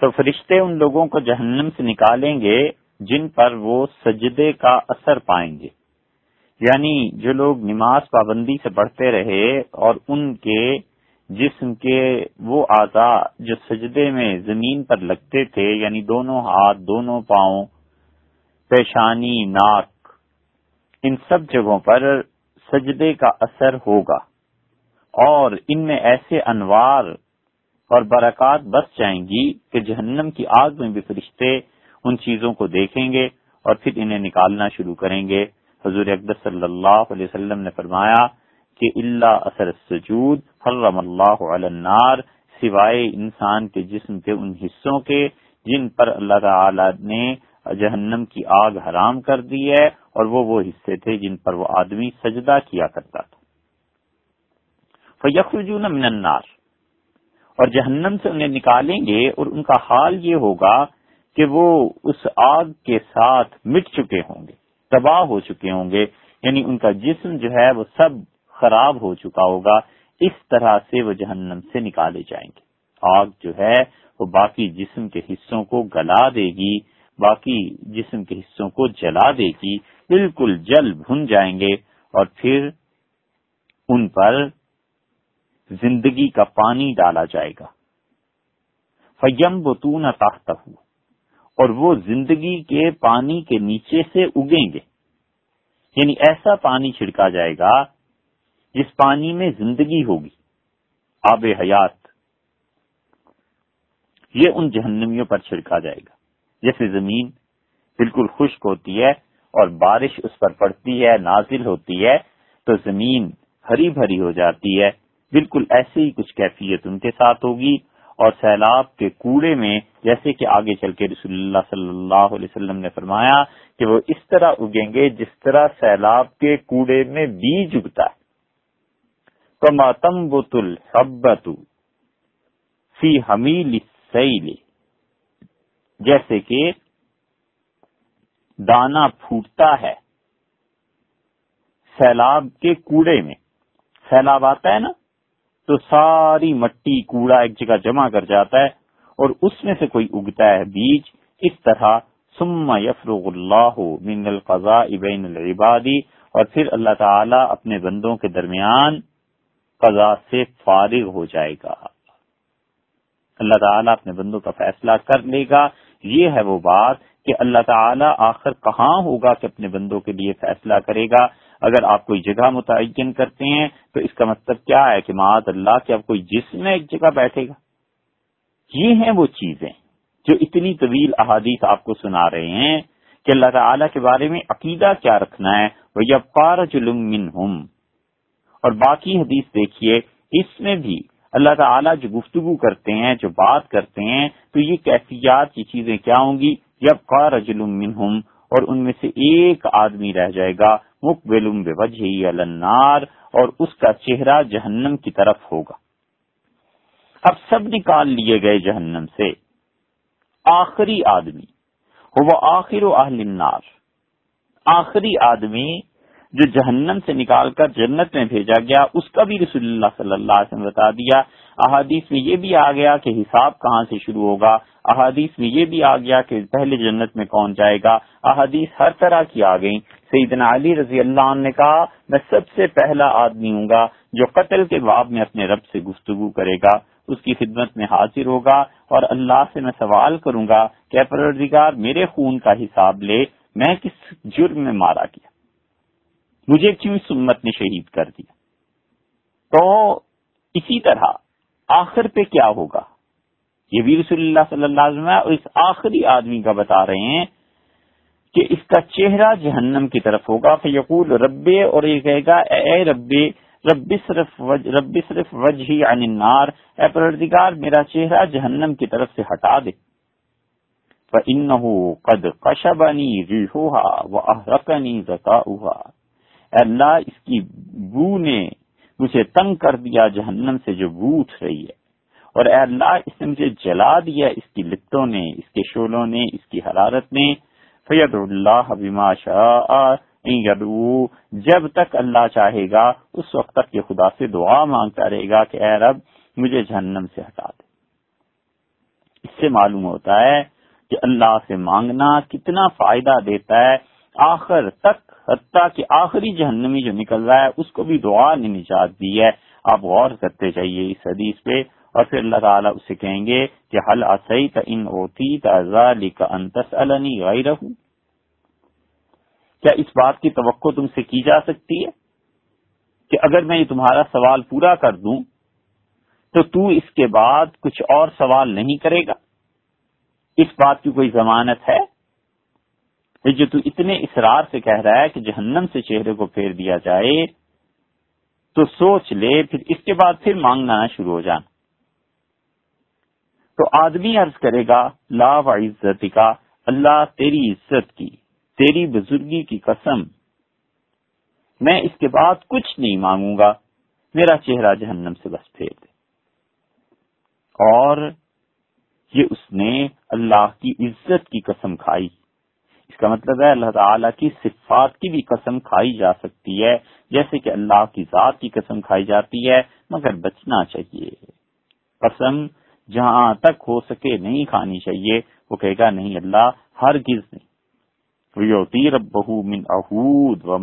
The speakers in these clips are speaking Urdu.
تو فرشتے ان لوگوں کو جہنم سے نکالیں گے جن پر وہ سجدے کا اثر پائیں گے۔ یعنی جو لوگ نماز پابندی سے پڑھتے رہے اور ان کے جسم کے وہ اعضاء جو سجدے میں زمین پر لگتے تھے یعنی دونوں ہاتھ، دونوں پاؤں، پیشانی، ناک، ان سب جگہوں پر سجدے کا اثر ہوگا۔ اور ان میں ایسے انوار اور برکات بس جائیں گی کہ جہنم کی آگ میں بھی فرشتے ان چیزوں کو دیکھیں گے اور پھر انہیں نکالنا شروع کریں گے۔ حضور اکبر صلی اللہ علیہ وسلم نے فرمایا کہ اللہ اثر سجود حرم اللہ النار، سوائے انسان کے جسم کے ان حصوں کے جن پر اللہ تعالی نے جہنم کی آگ حرام کر دی ہے، اور وہ وہ حصے تھے جن پر وہ آدمی سجدہ کیا کرتا تھا۔ فیخرجون من النار اور جہنم سے انہیں نکالیں گے اور ان کا حال یہ ہوگا کہ وہ اس آگ کے ساتھ مٹ چکے ہوں گے، تباہ ہو چکے ہوں گے یعنی ان کا جسم جو ہے وہ سب خراب ہو چکا ہوگا، اس طرح سے وہ جہنم سے نکالے جائیں گے۔ آگ جو ہے وہ باقی جسم کے حصوں کو گلا دے گی، باقی جسم کے حصوں کو جلا دے گی، بالکل جل بھن جائیں گے اور پھر ان پر زندگی کا پانی ڈالا جائے گا۔ فیم بتون تاخت اور وہ زندگی کے پانی کے نیچے سے اگیں گے۔ یعنی ایسا پانی چھڑکا جائے گا جس پانی میں زندگی ہوگی۔ آب حیات۔ یہ ان جہنمیوں پر چھڑکا جائے گا۔ جیسے زمین بالکل خشک ہوتی ہے اور بارش اس پر پڑتی ہے، نازل ہوتی ہے، تو زمین ہری بھری ہو جاتی ہے۔ بالکل ایسے ہی کچھ کیفیت ان کے ساتھ ہوگی اور سیلاب کے کوڑے میں جیسے کہ آگے چل کے رسول اللہ صلی اللہ علیہ وسلم نے فرمایا کہ وہ اس طرح اگیں گے جس طرح سیلاب کے کوڑے میں بیج اگتا ہے۔ کما تم بتل فی حمیل سیل جیسے کہ دانا پھوٹتا ہے سیلاب کے کوڑے میں۔ سیلاب آتا ہے نا؟ تو ساری مٹی کوڑا ایک جگہ جمع کر جاتا ہے اور اس میں سے کوئی اگتا ہے بیج۔ اس طرح سما یفرغ اللہ من القضاء بین العبادی اور پھر اللہ تعالی اپنے بندوں کے درمیان قضاء سے فارغ ہو جائے گا۔ اللہ تعالیٰ اپنے بندوں کا فیصلہ کر لے گا۔ یہ ہے وہ بات کہ اللہ تعالیٰ آخر کہاں ہوگا کہ اپنے بندوں کے لیے فیصلہ کرے گا۔ اگر آپ کوئی جگہ متعین کرتے ہیں تو اس کا مطلب کیا ہے کہ معاذ اللہ کہ اب کوئی جسم میں ایک جگہ بیٹھے گا؟ یہ ہیں وہ چیزیں جو اتنی طویل احادیث آپ کو سنا رہے ہیں کہ اللہ تعالیٰ کے بارے میں عقیدہ کیا رکھنا ہے وہ یا پار جلم اور باقی حدیث دیکھیے، اس میں بھی اللہ تعالیٰ جو گفتگو کرتے ہیں، جو بات کرتے ہیں، تو یہ کیفیات کی چیزیں کیا ہوں گی؟ جب کا رجل منہم اور ان میں سے ایک آدمی رہ جائے گا مقبل وجہ النار اور اس کا چہرہ جہنم کی طرف ہوگا۔ اب سب نکال لیے گئے جہنم سے۔ آخری آدمی وہ آخر و اہل النار۔ آخری آدمی جو جہنم سے نکال کر جنت میں بھیجا گیا، اس کا بھی رسول اللہ صلی اللہ علیہ وسلم بتا دیا۔ احادیث میں یہ بھی آ گیا کہ حساب کہاں سے شروع ہوگا۔ احادیث میں یہ بھی آ گیا کہ پہلے جنت میں کون جائے گا۔ احادیث ہر طرح کی آ گئی سیدنا علی رضی اللہ عنہ نے کہا، میں سب سے پہلا آدمی ہوں گا جو قتل کے باب میں اپنے رب سے گفتگو کرے گا، اس کی خدمت میں حاضر ہوگا اور اللہ سے میں سوال کروں گا کہ پروردگار، میرے خون کا حساب لے، میں کس جرم میں مارا گیا؟ مجھے کیوں اس امت نے شہید کر دیا؟ تو اسی طرح آخر پہ کیا ہوگا؟ یہ بھی رسول اللہ صلی اللہ علیہ وسلم اور اس آخری آدمی کا بتا رہے ہیں کہ اس کا چہرہ جہنم کی طرف ہوگا۔ فیقول رب اور یہ کہے گا، اے رب رب صرف وج رب صرف وجہ عن النار۔ اے پردگار میرا چہرہ جہنم کی طرف سے ہٹا دے۔ فَإِنَّهُ قَدْ قَشَبَنِي رِيحُهَا وَأَحْرَقَنِي ذَكَاؤُهَا اللہ، اس کی بو نے مجھے تنگ کر دیا، جہنم سے جو بو اٹھ رہی ہے۔ اور اے اللہ، اس نے مجھے جلا دیا، اس کی لتوں نے، اس کے شولوں نے، اس کی حرارت نے۔ فید اللہ بما شاء جب تک اللہ چاہے گا، اس وقت تک یہ خدا سے دعا مانگتا رہے گا کہ اے رب، مجھے جہنم سے ہٹا دے۔ اس سے معلوم ہوتا ہے کہ اللہ سے مانگنا کتنا فائدہ دیتا ہے۔ آخر تک، حتیٰ کہ آخری جہنمی جو نکل رہا ہے، اس کو بھی دعا نے نجات دی ہے۔ آپ غور کرتے چاہیے اس حدیث پہ۔ اور پھر اللہ تعالیٰ اسے کہیں گے کہ حل آسئی ان اوتی کا انتس غیر کیا اس بات کی توقع تم سے کی جا سکتی ہے؟ کہ اگر میں یہ تمہارا سوال پورا کر دوں، تو تو اس کے بعد کچھ اور سوال نہیں کرے گا؟ اس بات کی کوئی ضمانت ہے؟ جو تو اتنے اسرار سے کہہ رہا ہے کہ جہنم سے چہرے کو پھیر دیا جائے، تو سوچ لے، پھر اس کے بعد پھر مانگنا شروع ہو جانا۔ تو آدمی عرض کرے گا، لا و عزت کا، اللہ تیری عزت کی، تیری بزرگی کی قسم۔ میں اس کے بعد کچھ نہیں مانگوں گا، میرا چہرہ جہنم سے بس پھیر دے۔ اور یہ اس نے اللہ کی عزت کی قسم کھائی۔ اس کا مطلب ہے اللہ تعالی کی صفات کی بھی قسم کھائی جا سکتی ہے، جیسے کہ اللہ کی ذات کی قسم کھائی جاتی ہے، مگر بچنا چاہیے۔ قسم جہاں تک ہو سکے نہیں کھانی چاہیے، وہ کہے گا نہیں اللہ ہر گز نہیں من اہود و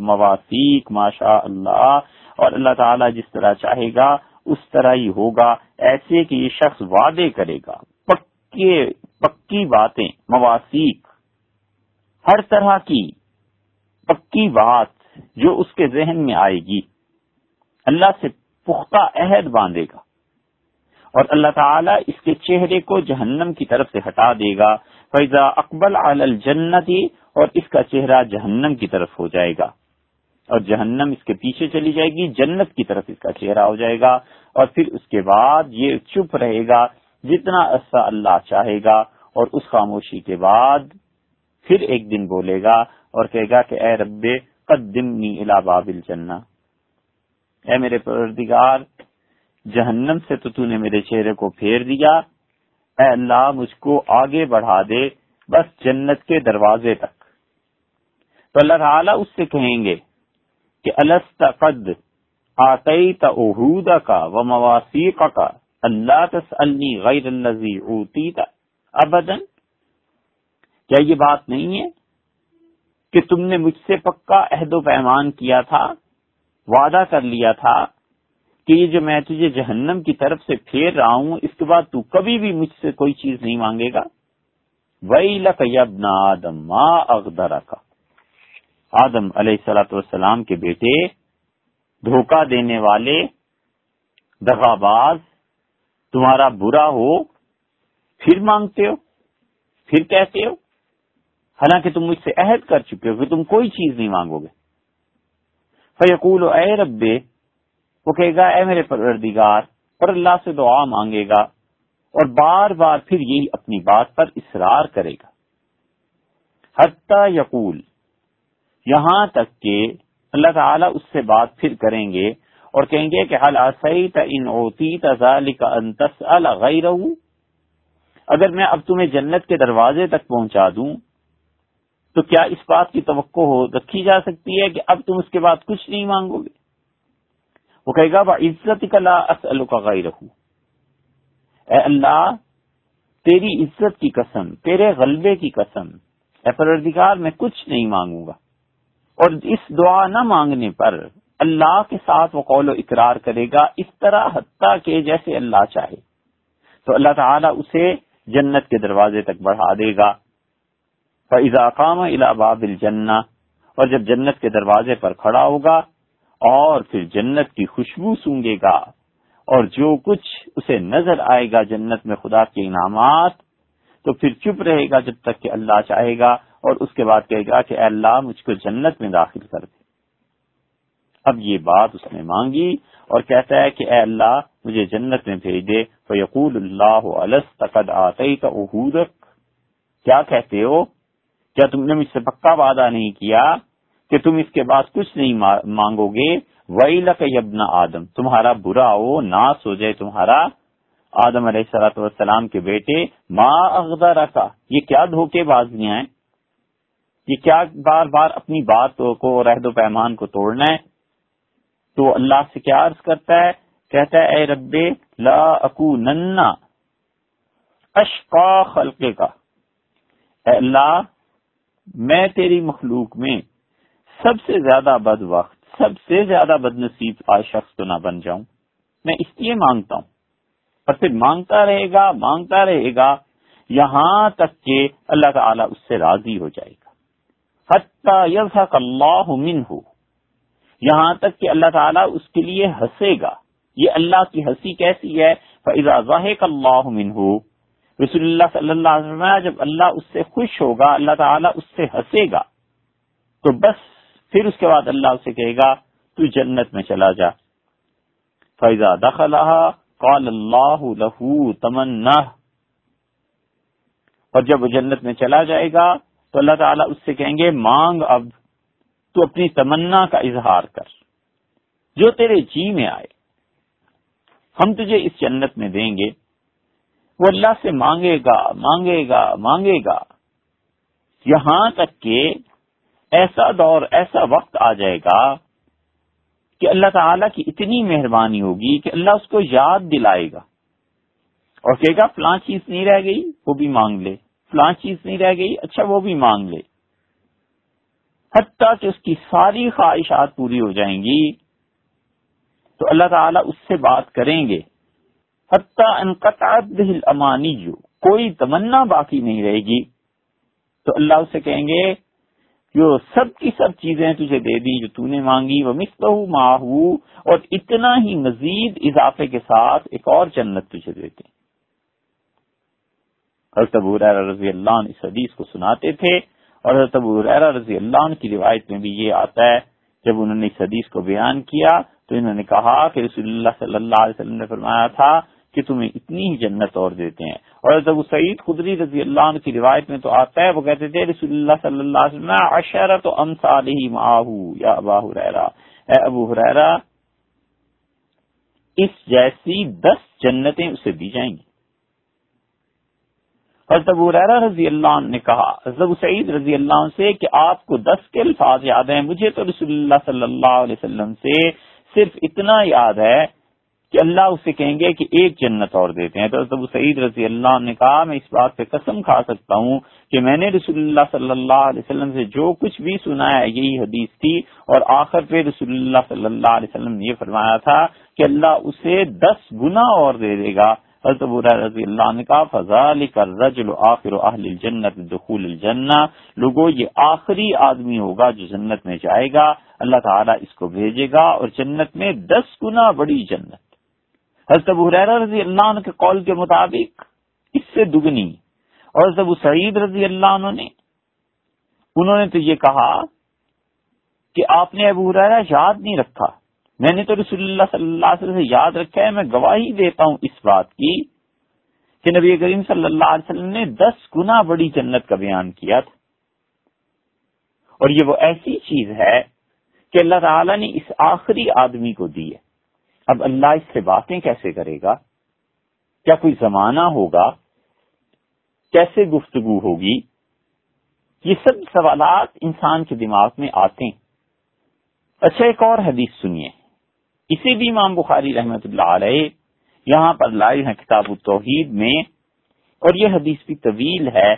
مواسیق ماشاء اللہ اور اللہ تعالیٰ جس طرح چاہے گا، اس طرح ہی ہوگا۔ ایسے کہ یہ شخص وعدے کرے گا۔ پکے، پکی باتیں، مواسیق۔ ہر طرح کی پکی بات جو اس کے ذہن میں آئے گی، اللہ سے پختہ عہد باندھے گا۔ اور اللہ تعالیٰ اس کے چہرے کو جہنم کی طرف سے ہٹا دے گا۔ فیضا اکبل الجنتی اور اس کا چہرہ جہنم کی طرف ہو جائے گا۔ اور جہنم اس کے پیچھے چلی جائے گی، جنت کی طرف اس کا چہرہ ہو جائے گا۔ اور پھر اس کے بعد یہ چپ رہے گا جتنا عرصہ اللہ چاہے گا اور اس خاموشی کے بعد پھر ایک دن بولے گا اور کہے گا کہ اے رب قدمنی الى باب الجنہ۔ اے میرے پروردگار جہنم سے تو تو نے میرے چہرے کو پھیر دیا۔ اے اللہ، مجھ کو آگے بڑھا دے، بس جنت کے دروازے تک۔ تو اللہ تعالیٰ اس سے کہیں گے کہ الست قد آئی کا و مواسیق کا اللہ تسألنی غیر الذی اوتیت۔ ابدا، کیا یہ بات نہیں ہے کہ تم نے مجھ سے پکا عہد و پیمان کیا تھا، وعدہ کر لیا تھا؟ کہ یہ جو میں تجھے جہنم کی طرف سے پھیر رہا ہوں، اس کے بعد تو کبھی بھی مجھ سے کوئی چیز نہیں مانگے گا۔ وہی لکبنا آدم ماں اغدرا کا آدم علیہ سلاۃ والسلام کے بیٹے، دھوکہ دینے والے، دغاباز، تمہارا برا ہو، پھر مانگتے ہو، پھر کہتے ہو؟ حالانکہ تم مجھ سے عہد کر چکے ہو کہ تم کوئی چیز نہیں مانگو گے۔ فیقول، اے ربے وہ کہے گا، اے میرے پروردگار اور اللہ سے دعا مانگے گا اور بار بار پھر یہی اپنی بات پر اصرار کرے گا. حتی یقول، یہاں تک کہ اللہ تعالیٰ اس سے بات پھر کریں گے اور کہیں گے کہ حل ان اوتی تزال کا اگر میں اب تمہیں جنت کے دروازے تک پہنچا دوں، تو کیا اس بات کی توقع ہو رکھی جا سکتی ہے کہ اب تم اس کے بعد کچھ نہیں مانگو گے؟ وہ کہے گا عزت کا لا اصل کا غیر اے اللہ، تیری عزت کی قسم، تیرے غلبے کی قسم، اے پروردگار، میں کچھ نہیں مانگوں گا۔ اور اس دعا نہ مانگنے پر اللہ کے ساتھ وہ قول و اقرار کرے گا اس طرح حتیٰ کہ جیسے اللہ چاہے۔ تو اللہ تعالیٰ اسے جنت کے دروازے تک بڑھا دے گا۔ فضا قام باب الجنہ اور جب جنت کے دروازے پر کھڑا ہوگا اور پھر جنت کی خوشبو سونگے گا اور جو کچھ اسے نظر آئے گا جنت میں خدا کے انعامات، تو پھر چپ رہے گا جب تک کہ اللہ چاہے گا اور اس کے بعد کہے گا کہ اے اللہ مجھ کو جنت میں داخل کر دے۔ اب یہ بات اس نے مانگی اور کہتا ہے کہ اے اللہ مجھے جنت میں بھیج دے۔ تو یقول اللہ تقد آتے کیا کہتے ہو؟ کیا تم نے مجھ سے پکا وعدہ نہیں کیا؟ کہ تم اس کے بعد کچھ نہیں مانگو گے۔ وہی لک یبنا آدم، تمہارا برا ہو ناس ہو جائے تمہارا۔ آدم علیہ سلاۃ والسلام کے بیٹے ماں اغدا رکھا یہ کیا دھوکے بازیاں ہیں؟ یہ کیا بار بار اپنی بات کو، رہد و پیمان کو توڑنا ہے؟ تو اللہ سے کیا عرض کرتا ہے؟ کہتا ہے، اے رب، لا اکو ننا اشقا خلقے کا اے اللہ، میں تیری مخلوق میں سب سے زیادہ بد وقت، سب سے زیادہ بد نصیب آج شخص تو نہ بن جاؤں۔ میں اس لیے مانگتا ہوں۔ اور پھر مانگتا رہے گا، مانگتا رہے گا، یہاں تک کہ اللہ تعالیٰ اس سے راضی ہو جائے گا۔ حتیٰ اللہ من ہو یہاں تک کہ اللہ تعالیٰ اس کے لیے ہنسے گا۔ یہ اللہ کی ہنسی کیسی ہے؟ فضا ذاہق اللہ من ہو رسول اللہ صلی اللہ علیہ وسلم جب اللہ اس سے خوش ہوگا، اللہ تعالیٰ اس سے ہنسے گا۔ تو بس پھر اس کے بعد اللہ اسے کہے گا، تو جنت میں چلا جا۔ فیضا دخل قال اللہ لہو تمنا اور جب وہ جنت میں چلا جائے گا، تو اللہ تعالیٰ اس سے کہیں گے، مانگ اب، تو اپنی تمنا کا اظہار کر۔ جو تیرے جی میں آئے، ہم تجھے اس جنت میں دیں گے۔ وہ اللہ سے مانگے گا مانگے گا مانگے گا۔ یہاں تک کہ ایسا دور، ایسا وقت آ جائے گا کہ اللہ تعالی کی اتنی مہربانی ہوگی کہ اللہ اس کو یاد دلائے گا۔ اور کہے گا، فلاں چیز نہیں رہ گئی، وہ بھی مانگ لے۔ فلاں چیز نہیں رہ گئی اچھا وہ بھی مانگ لے۔ حتیٰ کہ اس کی ساری خواہشات پوری ہو جائیں گی۔ تو اللہ تعالیٰ اس سے بات کریں گے۔ حتیٰ دل امانی جو کوئی تمنا باقی نہیں رہے گی۔ تو اللہ اسے کہیں گے جو سب کی سب چیزیں تجھے دے دی جو تو نے مانگی وہ مستہ ماہو اور اتنا ہی مزید اضافے کے ساتھ ایک اور جنت تجھے دیتے حضرت ابو رضی اللہ عنہ اس حدیث کو سناتے تھے، اور حضرت ابو رضی اللہ عنہ کی روایت میں بھی یہ آتا ہے، جب انہوں نے اس حدیث کو بیان کیا تو انہوں نے کہا کہ رسول اللہ صلی اللہ علیہ وسلم نے فرمایا تھا کہ تمہیں اتنی ہی جنت اور دیتے ہیں۔ اور جب سعید خدری رضی اللہ عنہ کی روایت میں تو آتا ہے، وہ کہتے تھے، رسول اللہ صلی اللہ علیہ وسلم اشرت تو ام یا ابا حریرا اے ابو حریرا اس جیسی دس جنتیں اسے دی جائیں گی۔ حضرت ابو ریرا رضی اللہ عنہ نے کہا، حضرت سعید رضی اللہ عنہ سے کہ آپ کو دس کے الفاظ یاد ہیں، مجھے تو رسول اللہ صلی اللہ علیہ وسلم سے صرف اتنا یاد ہے کہ اللہ اسے کہیں گے کہ ایک جنت اور دیتے ہیں۔ تو ابو سعید رضی اللہ نے کہا، میں اس بات پہ قسم کھا سکتا ہوں کہ میں نے رسول اللہ صلی اللہ علیہ وسلم سے جو کچھ بھی سنا ہے یہی حدیث تھی۔ اور آخر پہ رسول اللہ صلی اللہ علیہ وسلم نے یہ فرمایا تھا کہ اللہ اسے دس گنا اور دے دے گا۔ حضرت ابو رضی اللہ نے کہا فضال کا رجل آخر اہل الجنت دخول الجنہ لوگوں یہ آخری آدمی ہوگا جو جنت میں جائے گا۔ اللہ تعالیٰ اس کو بھیجے گا اور جنت میں دس گنا بڑی جنت۔ حضرت ابو حرا رضی اللہ عنہ کے قول کے مطابق اس سے دگنی اور حضرت ابو سعید رضی اللہ عنہ نے، انہوں نے تو یہ کہا کہ آپ نے ابو حرا یاد نہیں رکھا۔ میں نے تو رسول اللہ صلی اللہ علیہ وسلم سے یاد رکھا ہے، میں گواہی دیتا ہوں اس بات کی کہ نبی کریم صلی اللہ علیہ وسلم نے دس گنا بڑی جنت کا بیان کیا تھا۔ اور یہ وہ ایسی چیز ہے کہ اللہ تعالیٰ نے اس آخری آدمی کو دی ہے۔ اب اللہ اس سے باتیں کیسے کرے گا؟ کیا کوئی زمانہ ہوگا؟ کیسے گفتگو ہوگی؟ یہ سب سوالات انسان کے دماغ میں آتے ہیں۔ اچھا ایک اور حدیث سنیے۔ اسے بھی امام بخاری رحمت اللہ علیہ یہاں پر لائے ہیں کتاب التوحید میں، اور یہ حدیث بھی طویل ہے،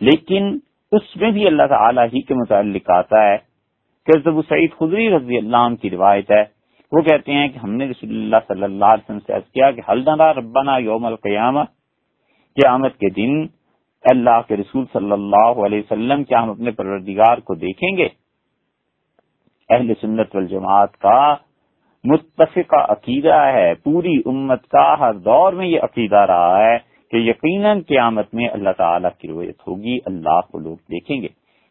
لیکن اس میں بھی اللہ تعالی ہی کے متعلق آتا ہے کہ سعید خدری رضی اللہ عنہ کی روایت ہے۔ وہ کہتے ہیں کہ ہم نے رسول اللہ صلی اللہ علیہ وسلم سے عرض کیا کہ حلدنا ربنا یوم القیامہ، قیامت کے دن اللہ کے رسول صلی اللہ علیہ وسلم کیا ہم اپنے پروردگار کو دیکھیں گے؟ اہل سنت والجماعت کا متفقہ عقیدہ ہے، پوری امت کا ہر دور میں یہ عقیدہ رہا ہے کہ یقیناً قیامت میں اللہ تعالیٰ کی رویت ہوگی، اللہ کو لوگ دیکھیں گے۔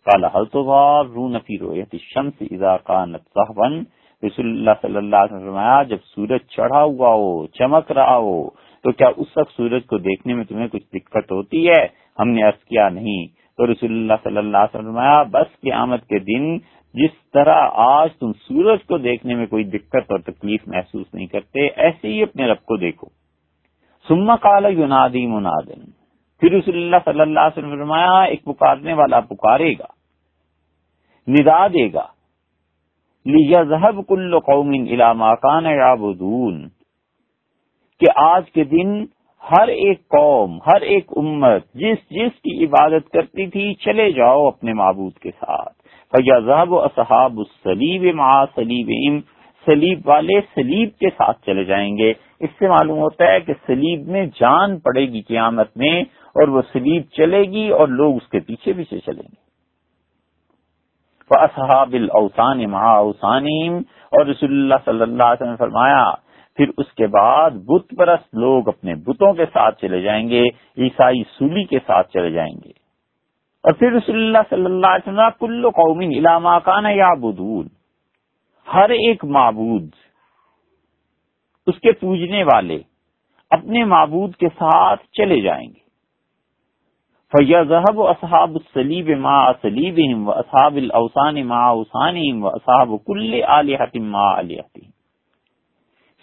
کالا حلطوار رو نفی رویت شمس اذا اضاقہ نتن رسول اللہ صلی اللہ علیہ وسلم جب سورج چڑھا ہوا ہو، چمک رہا ہو، تو کیا اس وقت سورج کو دیکھنے میں تمہیں کچھ دقت ہوتی ہے؟ ہم نے عرض کیا، نہیں۔ تو رسول اللہ صلی اللہ علیہ وسلم بس قیامت کے دن جس طرح آج تم سورج کو دیکھنے میں کوئی دقت اور تکلیف محسوس نہیں کرتے، ایسے ہی اپنے رب کو دیکھو۔ سما کالا یونادی منادن۔ پھر رسول اللہ صلی اللہ علیہ وسلم فرمایا، ایک پکارنے والا پکارے گا، ندا دے گا۔ کل قوم علامہ کان کہ آج کے دن ہر ایک قوم، ہر ایک امت جس جس کی عبادت کرتی تھی، چلے جاؤ اپنے معبود کے ساتھ۔ فیاضاب و اصحاب السلیب ما سلیب سلیب والے سلیب کے ساتھ چلے جائیں گے۔ اس سے معلوم ہوتا ہے کہ سلیب میں جان پڑے گی قیامت میں، اور وہ سلیب چلے گی اور لوگ اس کے پیچھے پیچھے چلیں گے۔ اصحاب الاوسان مہا اوسانیم اور رسول اللہ صلی اللہ علیہ وسلم نے فرمایا، پھر اس کے بعد بت پرست لوگ اپنے بتوں کے ساتھ چلے جائیں گے، عیسائی سولی کے ساتھ چلے جائیں گے۔ اور پھر رسول اللہ صلی اللہ علیہ وسلم کل قومی علامہ کان یا بدول ہر ایک معبود، اس کے پوجنے والے اپنے معبود کے ساتھ چلے جائیں گے۔ فیضب و اصحاب السلیب ما سلیب و اصحاب الاوسان ما اوسان و اصحاب کل علیہ ما علیہ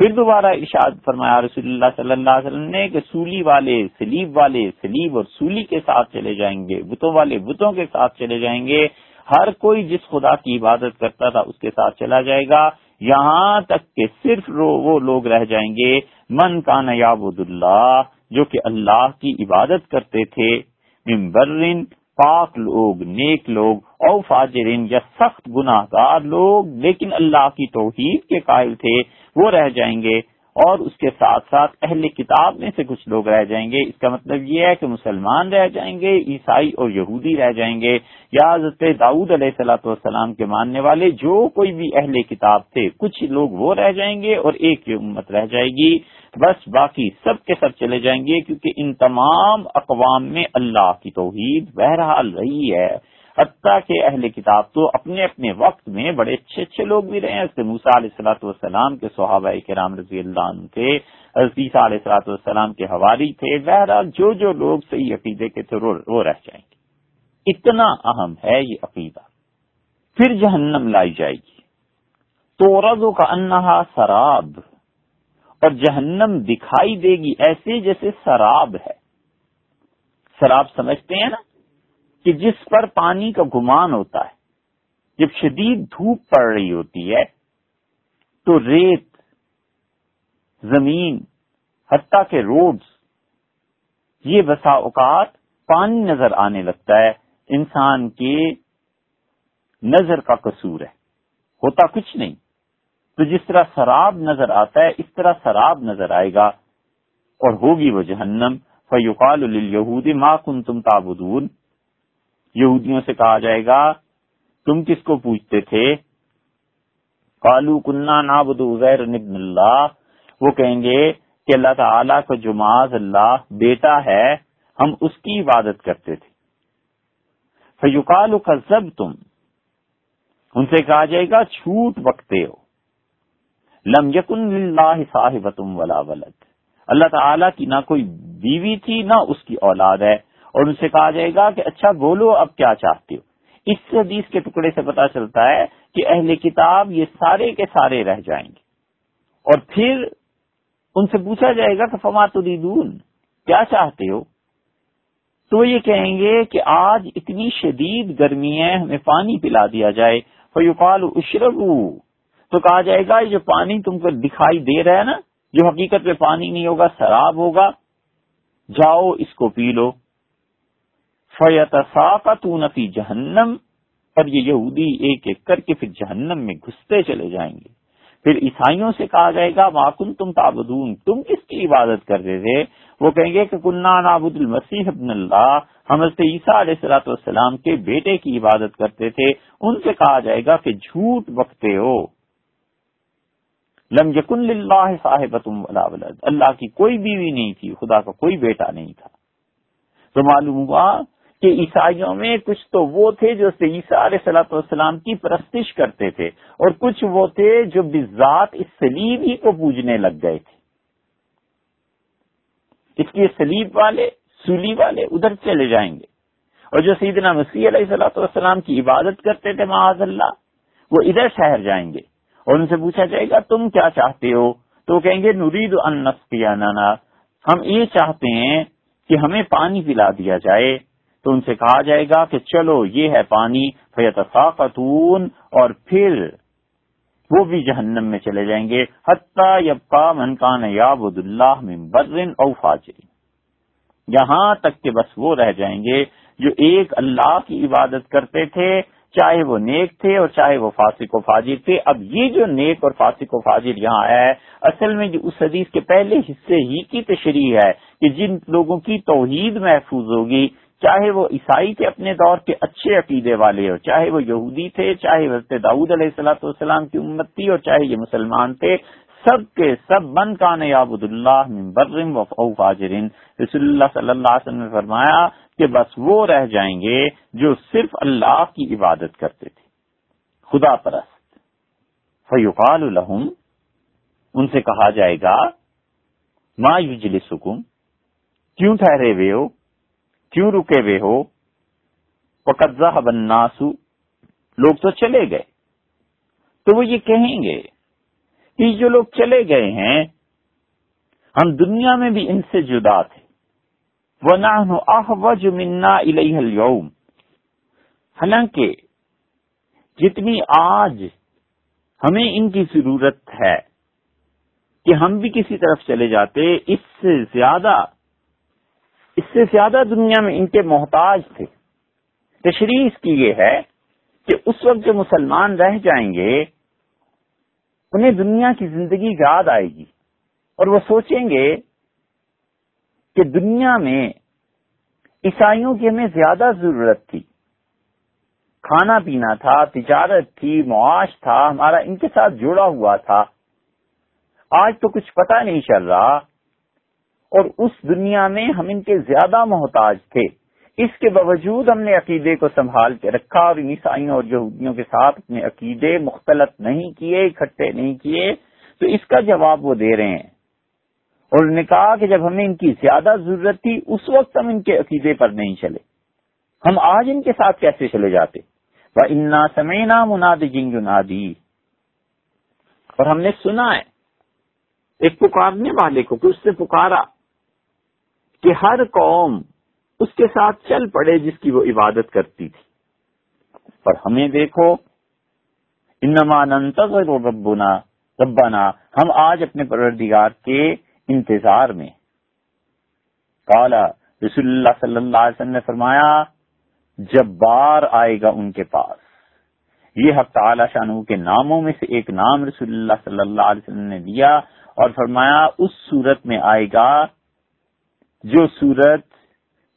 پھر دوبارہ ارشاد فرمایا، رسول اللہ صلی اللہ علیہ وسلم نے کہ سولی والے، سلیب والے، سلیب اور سولی کے ساتھ چلے جائیں گے، بتوں والے بتوں کے ساتھ چلے جائیں گے۔ ہر کوئی جس خدا کی عبادت کرتا تھا اس کے ساتھ چلا جائے گا۔ یہاں تک کہ صرف وہ لوگ رہ جائیں گے۔ من کا نیابود اللہ، جو کہ اللہ کی عبادت کرتے تھے۔ ممبرین پاک لوگ، نیک لوگ او فاجرین یا سخت گناہ گار لوگ، لیکن اللہ کی توحید کے قائل تھے، وہ رہ جائیں گے۔ اور اس کے ساتھ ساتھ اہل کتاب میں سے کچھ لوگ رہ جائیں گے۔ اس کا مطلب یہ ہے کہ مسلمان رہ جائیں گے، عیسائی اور یہودی رہ جائیں گے۔ یا حضرت داؤد علیہ السلاۃ والسلام کے ماننے والے جو کوئی بھی اہل کتاب تھے، کچھ لوگ وہ رہ جائیں گے اور ایک امت رہ جائے گی۔ بس باقی سب کے سب چلے جائیں گے کیونکہ ان تمام اقوام میں اللہ کی توحید بہرحال رہی ہے۔ حتیٰ کہ اہل کتاب تو اپنے اپنے وقت میں بڑے اچھے اچھے لوگ بھی رہے ہیں۔ موسا علیہ السلاۃ والسلام کے صحابہ کرام رضی اللہ عنہ تھے عزیثہ علیہ السلاۃ والسلام کے حواری تھے۔ بہرحال جو جو لوگ صحیح عقیدے کے تھے، وہ رہ جائیں گے۔ اتنا اہم ہے یہ عقیدہ۔ پھر جہنم لائی جائے گی۔ تو رضو کا انہا سراب۔ اور جہنم دکھائی دے گی ایسے جیسے سراب ہے۔ سراب سمجھتے ہیں نا؟ کہ جس پر پانی کا گمان ہوتا ہے، جب شدید دھوپ پڑ رہی ہوتی ہے، تو ریت، زمین، حتیٰ کے روڈز، یہ بسا اوقات پانی نظر آنے لگتا ہے۔ انسان کے نظر کا قصور ہے، ہوتا کچھ نہیں۔ تو جس طرح شراب نظر آتا ہے، اس طرح شراب نظر آئے گا اور ہوگی وہ جہنم۔ فیوقال الہود ما کن تم تابدون یہودیوں سے کہا جائے گا، تم کس کو پوچھتے تھے؟ کالو کنہ نابد عزیر اللہ۔ وہ کہیں گے کہ اللہ تعالی کا جماز اللہ بیٹا ہے، ہم اس کی عبادت کرتے تھے۔ فیوکال کا ضب تم ان سے کہا جائے گا چھوٹ بکتے ہو۔ لم یکن اللہ صاحب تم ولا ولد۔ اللہ تعالیٰ کی نہ کوئی بیوی تھی، نہ اس کی اولاد ہے۔ اور ان سے کہا جائے گا کہ اچھا بولو، اب کیا چاہتے ہو؟ اس حدیث کے ٹکڑے سے پتا چلتا ہے کہ اہل کتاب یہ سارے کے سارے رہ جائیں گے۔ اور پھر ان سے پوچھا جائے گا کہ فمات الدون کیا چاہتے ہو؟ تو یہ کہیں گے کہ آج اتنی شدید گرمی ہے، ہمیں پانی پلا دیا جائے۔ فیوقال اشرب تو کہا جائے گا، یہ جو پانی تم کو دکھائی دے رہا ہے نا، جو حقیقت میں پانی نہیں ہوگا، شراب ہوگا، جاؤ اس کو پی لو۔ فیت فی جہنم پر یہ یہودی ایک ایک کر کے پھر جہنم میں گھستے چلے جائیں گے۔ پھر عیسائیوں سے کہا جائے گا ماکن تم تابدون تم کس کی عبادت کر رہے تھے؟ وہ کہیں گے کہ کنہ نابود المسیح ابن اللہ۔ ہم حضرت عیسیٰ علیہ السلاۃ والسلام کے بیٹے کی عبادت کرتے تھے۔ ان سے کہا جائے گا کہ، جھوٹ بکتے ہو۔ لم یکن اللہ صاحب ولا ولد۔ اللہ کی کوئی بیوی نہیں تھی، خدا کا کوئی بیٹا نہیں تھا۔ تو معلوم ہوا کہ عیسائیوں میں کچھ تو وہ تھے جو عیسیٰ علیہ صلاح والسلام کی پرستش کرتے تھے، اور کچھ وہ تھے جو بذات اس سلیب ہی کو پوجنے لگ گئے تھے۔ اس لیے سلیب والے سولی والے ادھر چلے جائیں گے۔ اور جو سیدنا مسیح علیہ صلاح والسلام کی عبادت کرتے تھے معاذ اللہ، وہ ادھر شہر جائیں گے۔ اور ان سے پوچھا جائے گا، تم کیا چاہتے ہو؟ تو وہ کہیں گے نرید انس نانا ہم یہ چاہتے ہیں کہ ہمیں پانی پلا دیا جائے۔ تو ان سے کہا جائے گا کہ چلو، یہ ہے پانی فیتفاقتون اور پھر وہ بھی جہنم میں چلے جائیں گے۔ حتیٰ یبقا من کان یابد اللہ من برن او فاجرین یہاں تک کہ بس وہ رہ جائیں گے جو ایک اللہ کی عبادت کرتے تھے، چاہے وہ نیک تھے اور چاہے وہ فاسق و فاجر تھے۔ اب یہ جو نیک اور فاسق و فاجر یہاں آیا ہے، اصل میں جو اس حدیث کے پہلے حصے ہی کی تشریح ہے کہ جن لوگوں کی توحید محفوظ ہوگی چاہے وہ عیسائی تھے اپنے دور کے اچھے عقیدے والے ہو چاہے وہ یہودی تھے، چاہے حضرت داؤد علیہ السلاۃ والسلام کی امت تھی اور چاہے یہ مسلمان تھے، سب کے سب من کان یابد اللہ برم و فاجرین رسول اللہ صلی اللہ علیہ وسلم نے فرمایا کہ بس وہ رہ جائیں گے جو صرف اللہ کی عبادت کرتے تھے۔ خدا پرست۔ فیوقال الحم ان سے کہا جائے گا، ما یوجلی کیوں ٹھہرے ہوئے ہو؟ کیوں رکے ہوئے ہو؟ قبضہ بناسو لوگ تو چلے گئے۔ تو وہ یہ کہیں گے کہ جو لوگ چلے گئے ہیں، ہم دنیا میں بھی ان سے جدا تھے۔ وہ نہ منا اليوم۔ حالانکہ جتنی آج ہمیں ان کی ضرورت ہے کہ ہم بھی کسی طرف چلے جاتے، اس سے زیادہ اس سے زیادہ دنیا میں ان کے محتاج تھے۔ تشریح اس کی یہ ہے کہ اس وقت جو مسلمان رہ جائیں گے، انہیں دنیا کی زندگی یاد آئے گی اور وہ سوچیں گے کہ دنیا میں عیسائیوں کی ہمیں زیادہ ضرورت تھی۔ کھانا پینا تھا، تجارت تھی، معاش تھا، ہمارا ان کے ساتھ جڑا ہوا تھا۔ آج تو کچھ پتہ نہیں چل رہا اور اس دنیا میں ہم ان کے زیادہ محتاج تھے۔ اس کے باوجود ہم نے عقیدے کو سنبھال کے رکھا اور عیسائیوں اور یہودیوں کے ساتھ اپنے عقیدے مختلط نہیں کیے، اکٹھے نہیں کیے۔ تو اس کا جواب وہ دے رہے ہیں۔ اور انہوں نے کہا کہ جب ہمیں ان کی زیادہ ضرورت تھی، اس وقت ہم ان کے عقیدے پر نہیں چلے۔ ہم آج ان کے ساتھ کیسے چلے جاتے؟ وہ انا سمینا مناد جنگ نادی اور ہم نے سنا ہے، ایک پکارنے والے کو کہ اس سے پکارا۔ کہ ہر قوم اس کے ساتھ چل پڑے جس کی وہ عبادت کرتی تھی۔ پر ہمیں دیکھو، انما ننتظر ربنا ربنا، ہم آج اپنے پروردگار کے انتظار میں کالا رسول اللہ صلی اللہ علیہ وسلم نے فرمایا، جب بار آئے گا ان کے پاس، یہ حق تعالی شانو کے ناموں میں سے ایک نام رسول اللہ صلی اللہ علیہ وسلم نے دیا اور فرمایا، اس صورت میں آئے گا جو صورت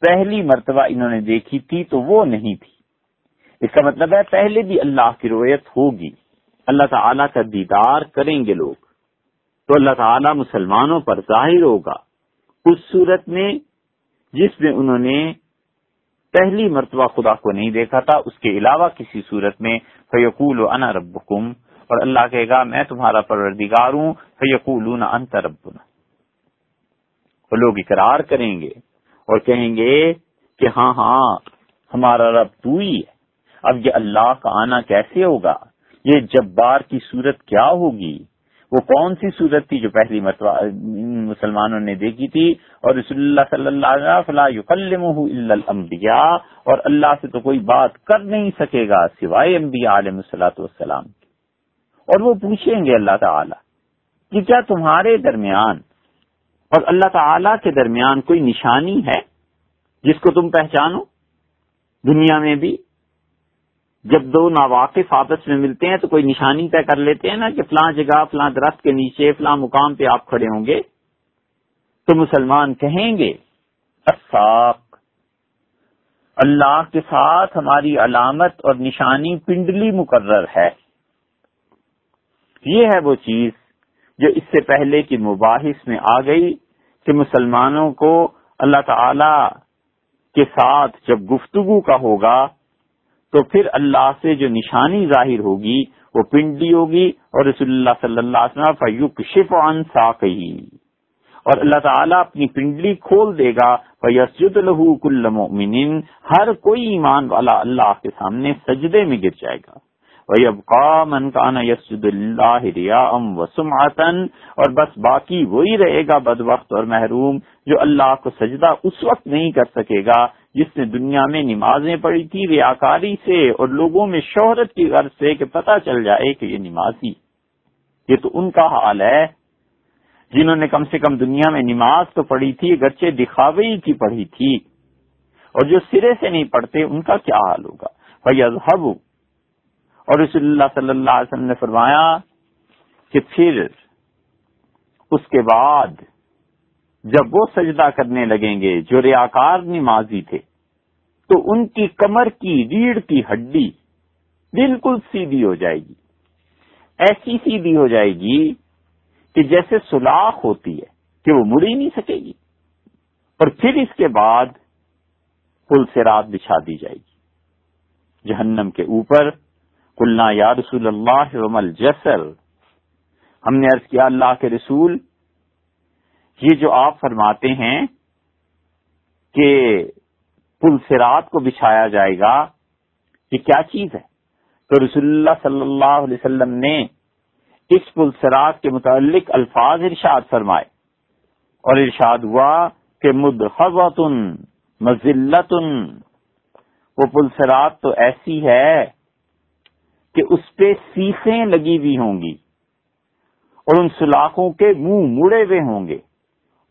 پہلی مرتبہ انہوں نے دیکھی تھی تو وہ نہیں تھی۔ اس کا مطلب ہے پہلے بھی اللہ کی رویت ہوگی۔ اللہ تعالیٰ کا دیدار کریں گے لوگ۔ تو اللہ تعالیٰ مسلمانوں پر ظاہر ہوگا۔ اس صورت میں جس میں انہوں نے پہلی مرتبہ خدا کو نہیں دیکھا تھا، اس کے علاوہ کسی صورت میں فیقول انا ربکم اور اللہ کہے گا، میں تمہارا پروردگار ہوں فیقول انت ربنا۔ وہ لوگ اقرار کریں گے اور کہیں گے کہ ہاں ہاں ہمارا رب تو ہی ہے۔ اب یہ اللہ کا آنا کیسے ہوگا؟ یہ جبار کی صورت کیا ہوگی؟ وہ کون سی صورت تھی جو پہلی مرتبہ مسلمانوں نے دیکھی تھی؟ اور رسول اللہ صلی اللہ علیہ الانبیاء، اور اللہ سے تو کوئی بات کر نہیں سکے گا سوائے انبیاء علیہ السلاۃ والسلام اور وہ پوچھیں گے اللہ تعالی کہ کیا تمہارے درمیان اور اللہ تعالی کے درمیان کوئی نشانی ہے جس کو تم پہچانو؟ دنیا میں بھی جب دو ناواقف آپس میں ملتے ہیں تو کوئی نشانی طے کر لیتے ہیں نا کہ فلاں جگہ، فلاں درخت کے نیچے، فلاں مقام پہ آپ کھڑے ہوں گے تو مسلمان کہیں گے اللہ کے ساتھ ہماری علامت اور نشانی پنڈلی مقرر ہے۔ یہ ہے وہ چیز جو اس سے پہلے کی مباحث میں آ گئی کہ مسلمانوں کو اللہ تعالی کے ساتھ جب گفتگو کا ہوگا تو پھر اللہ سے جو نشانی ظاہر ہوگی وہ پنڈلی ہوگی اور رسول اللہ صلی اللہ علیہ وسلم فیوک شف عن ساقی اور اللہ تعالیٰ اپنی پنڈلی کھول دے گا یسجد الحو کل مؤمن ہر کوئی ایمان والا اللہ کے سامنے سجدے میں گر جائے گا۔ وَيَبْقَى مَنْ كَانَ يَسْجُدُ اللَّهِ رِيَاءً وَسُمْعَةً اور بس باقی وہی رہے گا بد وقت اور محروم جو اللہ کو سجدہ اس وقت نہیں کر سکے گا جس نے دنیا میں نمازیں پڑھی تھی ریاکاری سے اور لوگوں میں شہرت کی غرض سے کہ پتہ چل جائے کہ یہ نمازی یہ تو ان کا حال ہے جنہوں نے کم سے کم دنیا میں نماز تو پڑھی تھی، اگرچہ دکھاوے کی پڑھی تھی۔ اور جو سرے سے نہیں پڑھتے، ان کا کیا حال ہوگا؟ بھائی فیض اور رسول اللہ صلی اللہ علیہ وسلم نے فرمایا کہ پھر اس کے بعد جب وہ سجدہ کرنے لگیں گے، جو ریاکار نمازی تھے، تو ان کی کمر کی ریڑھ کی ہڈی بالکل سیدھی ہو جائے گی۔ ایسی سیدھی ہو جائے گی کہ جیسے سلاخ ہوتی ہے کہ وہ مڑ ہی نہیں سکے گی۔ اور پھر اس کے بعد پل سے رات بچھا دی جائے گی۔ جہنم کے اوپر کلنا یا رسول اللہ ومل جسر ہم نے عرض کیا اللہ کے رسول، یہ جو آپ فرماتے ہیں کہ پل سے رات کو بچھایا جائے گا، یہ کیا چیز ہے؟ تو رسول اللہ صلی اللہ علیہ وسلم نے اس پل سرات کے متعلق الفاظ ارشاد فرمائے۔ اور ارشاد ہوا کہ مدحتن مزلتن وہ پل سرات تو ایسی ہے کہ اس پہ سیخیں لگی ہوئی ہوں گی اور ان سلاخوں کے منہ مڑے ہوئے ہوں گے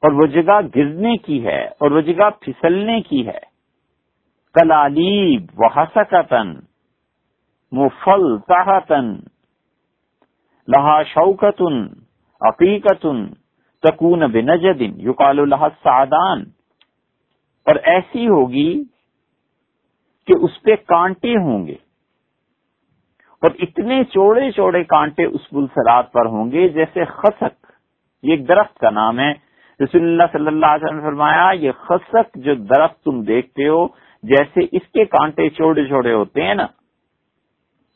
اور وہ جگہ گرنے کی ہے اور وہ جگہ پھسلنے کی ہے۔ کلالیب و حسکتن مفل تحتن لہا شوکتن عقیقتن تکون بنجدن یقال لہا سعدان اور ایسی ہوگی کہ اس پہ کانٹے ہوں گے۔ اور اتنے چوڑے چوڑے کانٹے اس بلسرات پر ہوں گے جیسے خسک، یہ ایک درخت کا نام ہے۔ رسول اللہ صلی اللہ علیہ وسلم نے فرمایا، یہ خسک جو درخت تم دیکھتے ہو، جیسے اس کے کانٹے چوڑے چوڑے ہوتے ہیں نا،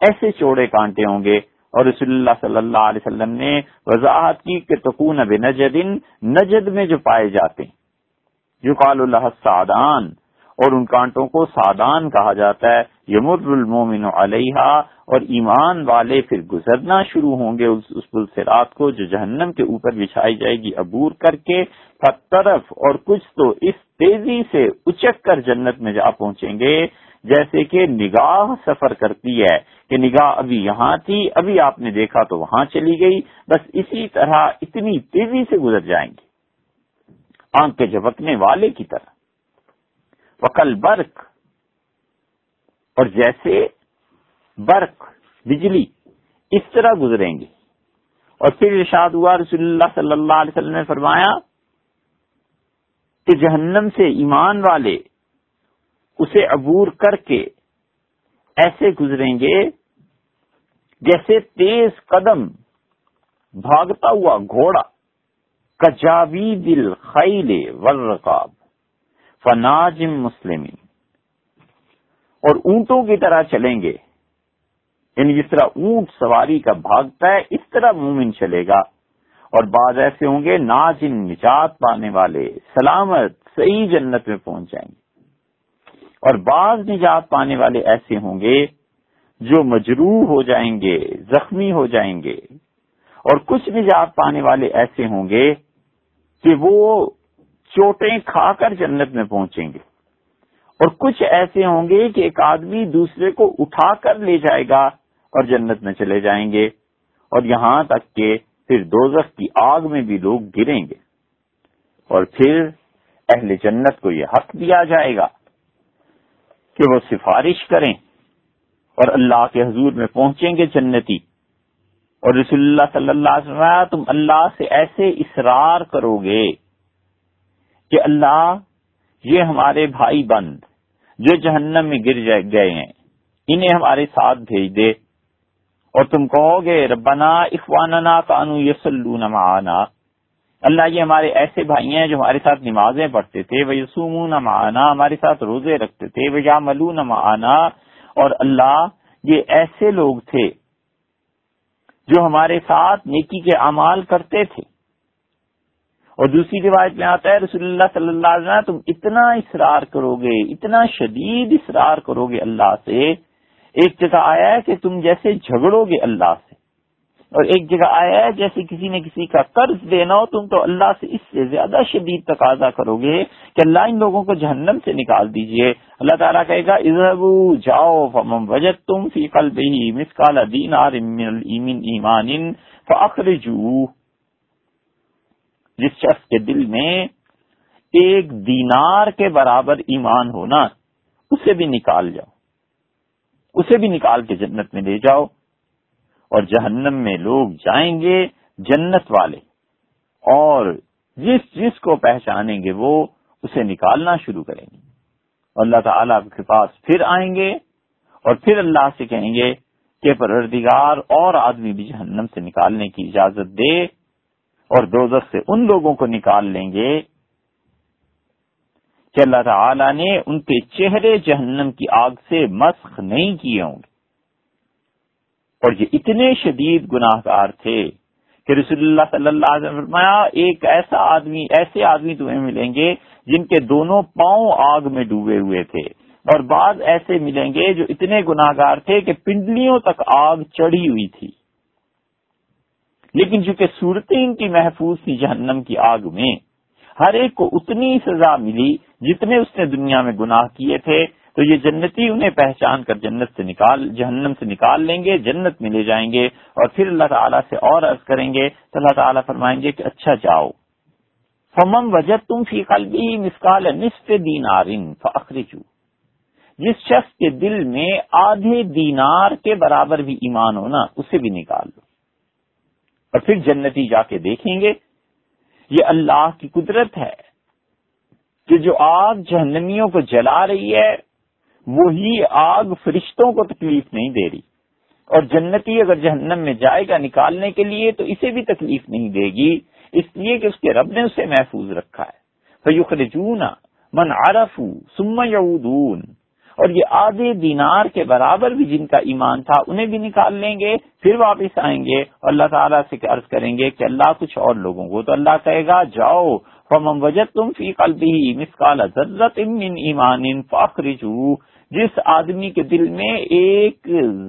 ایسے چوڑے کانٹے ہوں گے۔ اور رسول اللہ صلی اللہ علیہ وسلم نے وضاحت کی کہ تکون اب نجدن نجد میں جو پائے جاتے ہیں۔ جو قال اللہ سعدان اور ان کانٹوں کو سادان کہا جاتا ہے۔ یمر المومن علیہ اور ایمان والے پھر گزرنا شروع ہوں گے اس پل سے رات کو جو جہنم کے اوپر بچھائی جائے گی عبور کر کے طرف اور کچھ تو اس تیزی سے اچک کر جنت میں جا پہنچیں گے۔ جیسے کہ نگاہ سفر کرتی ہے کہ نگاہ ابھی یہاں تھی، ابھی آپ نے دیکھا تو وہاں چلی گئی، بس اسی طرح اتنی تیزی سے گزر جائیں گے۔ آنکھ کے جھپکنے والے کی طرح۔ وکل برق اور جیسے برق، بجلی اس طرح گزریں گے۔ اور پھر ارشاد ہوا، رسول اللہ صلی اللہ علیہ وسلم نے فرمایا کہ جہنم سے ایمان والے اسے عبور کر کے ایسے گزریں گے جیسے تیز قدم بھاگتا ہوا گھوڑا کجاوی دل خیل ورقاب فناجم مسلم اور اونٹوں کی طرح چلیں گے۔ یعنی جس طرح اونٹ سواری کا بھاگتا ہے، اس طرح مومن چلے گا۔ اور بعض ایسے ہوں گے ناجن نجات پانے والے، سلامت، صحیح جنت میں پہنچ جائیں گے۔ اور بعض نجات پانے والے ایسے ہوں گے جو مجروح ہو جائیں گے، زخمی ہو جائیں گے۔ اور کچھ نجات پانے والے ایسے ہوں گے کہ وہ چوٹیں کھا کر جنت میں پہنچیں گے۔ اور کچھ ایسے ہوں گے کہ ایک آدمی دوسرے کو اٹھا کر لے جائے گا اور جنت میں چلے جائیں گے اور یہاں تک کہ پھر دوزخ کی آگ میں بھی لوگ گریں گے اور پھر اہل جنت کو یہ حق دیا جائے گا کہ وہ سفارش کریں اور اللہ کے حضور میں پہنچیں گے جنتی اور رسول اللہ صلی اللہ علیہ وسلم تم اللہ سے ایسے اصرار کرو گے کہ اللہ یہ ہمارے بھائی بند جو جہنم میں گر گئے ہیں۔ انہیں ہمارے ساتھ بھیج دے۔ اور تم کہو گے، ربنا اخواننا کانو یسلون معانا اللہ یہ ہمارے ایسے بھائی ہیں جو ہمارے ساتھ نمازیں پڑھتے تھے۔ وہ یسومون معانا ہمارے ساتھ روزے رکھتے تھے۔ وہ یا ملون معانا اور اللہ یہ ایسے لوگ تھے جو ہمارے ساتھ نیکی کے اعمال کرتے تھے۔ اور دوسری روایت میں آتا ہے، رسول اللہ صلی اللہ علیہ وسلم، تم اتنا اصرار کرو گے، اتنا شدید اصرار کرو گے اللہ سے۔ ایک جگہ آیا ہے کہ تم جیسے جھگڑو گے اللہ سے۔ اور ایک جگہ آیا ہے، جیسے کسی نے کسی کا قرض دینا ہو، تم تو اللہ سے اس سے زیادہ شدید تقاضا کرو گے کہ اللہ ان لوگوں کو جہنم سے نکال دیجیے۔ اللہ تعالیٰ کہے گا ازب جاؤ فمم وجد تم فی قلب ہی مسکال دین آر ایمان جس شخص کے دل میں ایک دینار کے برابر ایمان ہونا، اسے بھی نکال جاؤ۔ اسے بھی نکال کے جنت میں لے جاؤ۔ اور جہنم میں لوگ جائیں گے جنت والے۔ اور جس جس کو پہچانیں گے وہ اسے نکالنا شروع کریں گے۔ اللہ تعالیٰ کے پاس پھر آئیں گے اور پھر اللہ سے کہیں گے کہ پروردگار اور آدمی بھی جہنم سے نکالنے کی اجازت دے۔ اور دوزخ سے ان لوگوں کو نکال لیں گے کہ اللہ تعالی نے ان کے چہرے جہنم کی آگ سے مسخ نہیں کیے ہوں گے۔ اور یہ اتنے شدید گناہ گار تھے کہ رسول اللہ صلی اللہ علیہ وسلم فرمایا، ایک ایسا آدمی، ایسے آدمی تمہیں ملیں گے جن کے دونوں پاؤں آگ میں ڈوبے ہوئے تھے۔ اور بعض ایسے ملیں گے جو اتنے گناگار تھے کہ پنڈلیوں تک آگ چڑھی ہوئی تھی۔ لیکن چونکہ صورتیں ان کی محفوظ تھی جہنم کی آگ میں، ہر ایک کو اتنی سزا ملی جتنے اس نے دنیا میں گناہ کیے تھے، تو یہ جنتی انہیں پہچان کر جنت سے نکال، جہنم سے نکال لیں گے، جنت میں لے جائیں گے اور پھر اللہ تعالیٰ سے اور عرض کریں گے، تو اللہ تعالیٰ فرمائیں گے کہ اچھا جاؤ۔ فمم وجہ تم فی قلبی مسکال نصف دینارن فخرجو جس شخص کے دل میں آدھے دینار کے برابر بھی ایمان ہونا، اسے بھی نکال دو۔ اور پھر جنتی جا کے دیکھیں گے۔ یہ اللہ کی قدرت ہے کہ جو آگ جہنمیوں کو جلا رہی ہے، وہی آگ فرشتوں کو تکلیف نہیں دے رہی۔ اور جنتی اگر جہنم میں جائے گا نکالنے کے لیے، تو اسے بھی تکلیف نہیں دے گی۔ اس لیے کہ اس کے رب نے اسے محفوظ رکھا ہے۔ فیوخرجون من عرف سم یعودون اور یہ آدھے دینار کے برابر بھی جن کا ایمان تھا انہیں بھی نکال لیں گے، پھر واپس آئیں گے۔ اور اللہ تعالیٰ سے عرض کریں گے کہ اللہ کچھ اور لوگوں کو۔ تو اللہ کہے گا، جاؤ فمم وجد تم فی قلبی مسکال ضرورت من ایمان فاخرجو جس آدمی کے دل میں ایک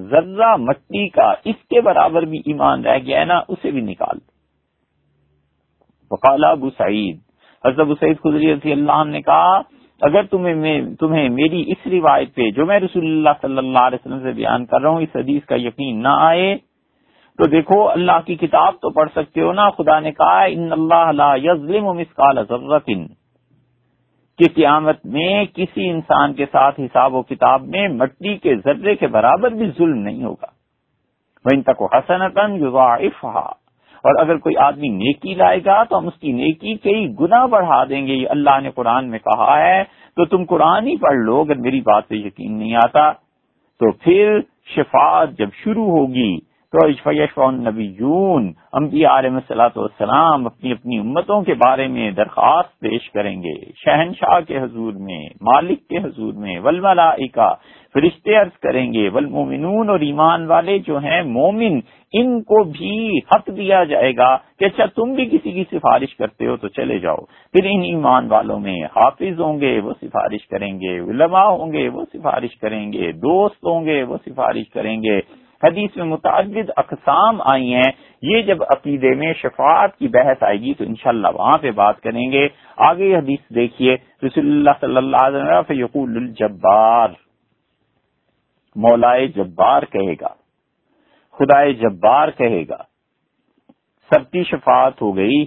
ذرہ مٹی کا اس کے برابر بھی ایمان رہ گیا ہے نا، اسے بھی نکال۔ وقال ابو سعید، حضرت ابو سعید خدری رضی اللہ نے کہا اگر تمہیں تمہیں میری اس روایت پہ جو میں رسول اللہ صلی اللہ علیہ وسلم سے بیان کر رہا ہوں، اس حدیث کا یقین نہ آئے، تو دیکھو، اللہ کی کتاب تو پڑھ سکتے ہو نا، خدا نے کہا ان اللہ لا یظلم مسقال ضرورت کہ قیامت میں کسی انسان کے ساتھ حساب و کتاب میں مٹی کے ذرے کے برابر بھی ظلم نہیں ہوگا۔ وہ ان تک حسنتن یضاعفها اور اگر کوئی آدمی نیکی لائے گا تو ہم اس کی نیکی کئی گنا بڑھا دیں گے، یہ اللہ نے قرآن میں کہا ہے۔ تو تم قرآن ہی پڑھ لو، اگر میری بات پہ یقین نہیں آتا تو پھر شفاعت جب شروع ہوگی تو نبیون، انبیاء علیہ صلاحت والسلام اپنی اپنی امتوں کے بارے میں درخواست پیش کریں گے۔ شہنشاہ کے حضور میں، مالک کے حضور میں ولملائکہ فرشتے عرض کریں گے والمومنون اور ایمان والے جو ہیں، مومن، ان کو بھی حق دیا جائے گا کہ اچھا تم بھی کسی کی سفارش کرتے ہو تو چلے جاؤ۔ پھر ان ایمان والوں میں حافظ ہوں گے، وہ سفارش کریں گے، علماء ہوں گے، وہ سفارش کریں گے، دوست ہوں گے، وہ سفارش کریں گے۔ حدیث میں متعدد اقسام آئی ہیں۔ یہ جب عقیدے میں شفاعت کی بحث آئے گی تو انشاءاللہ وہاں پہ بات کریں گے۔ آگے حدیث دیکھیے، رسول اللہ صلی اللہ علیہ وسلم یقول الجبار، مولائے جبار کہے گا، خدائے جبار کہے گا۔ سب کی شفاعت ہو گئی۔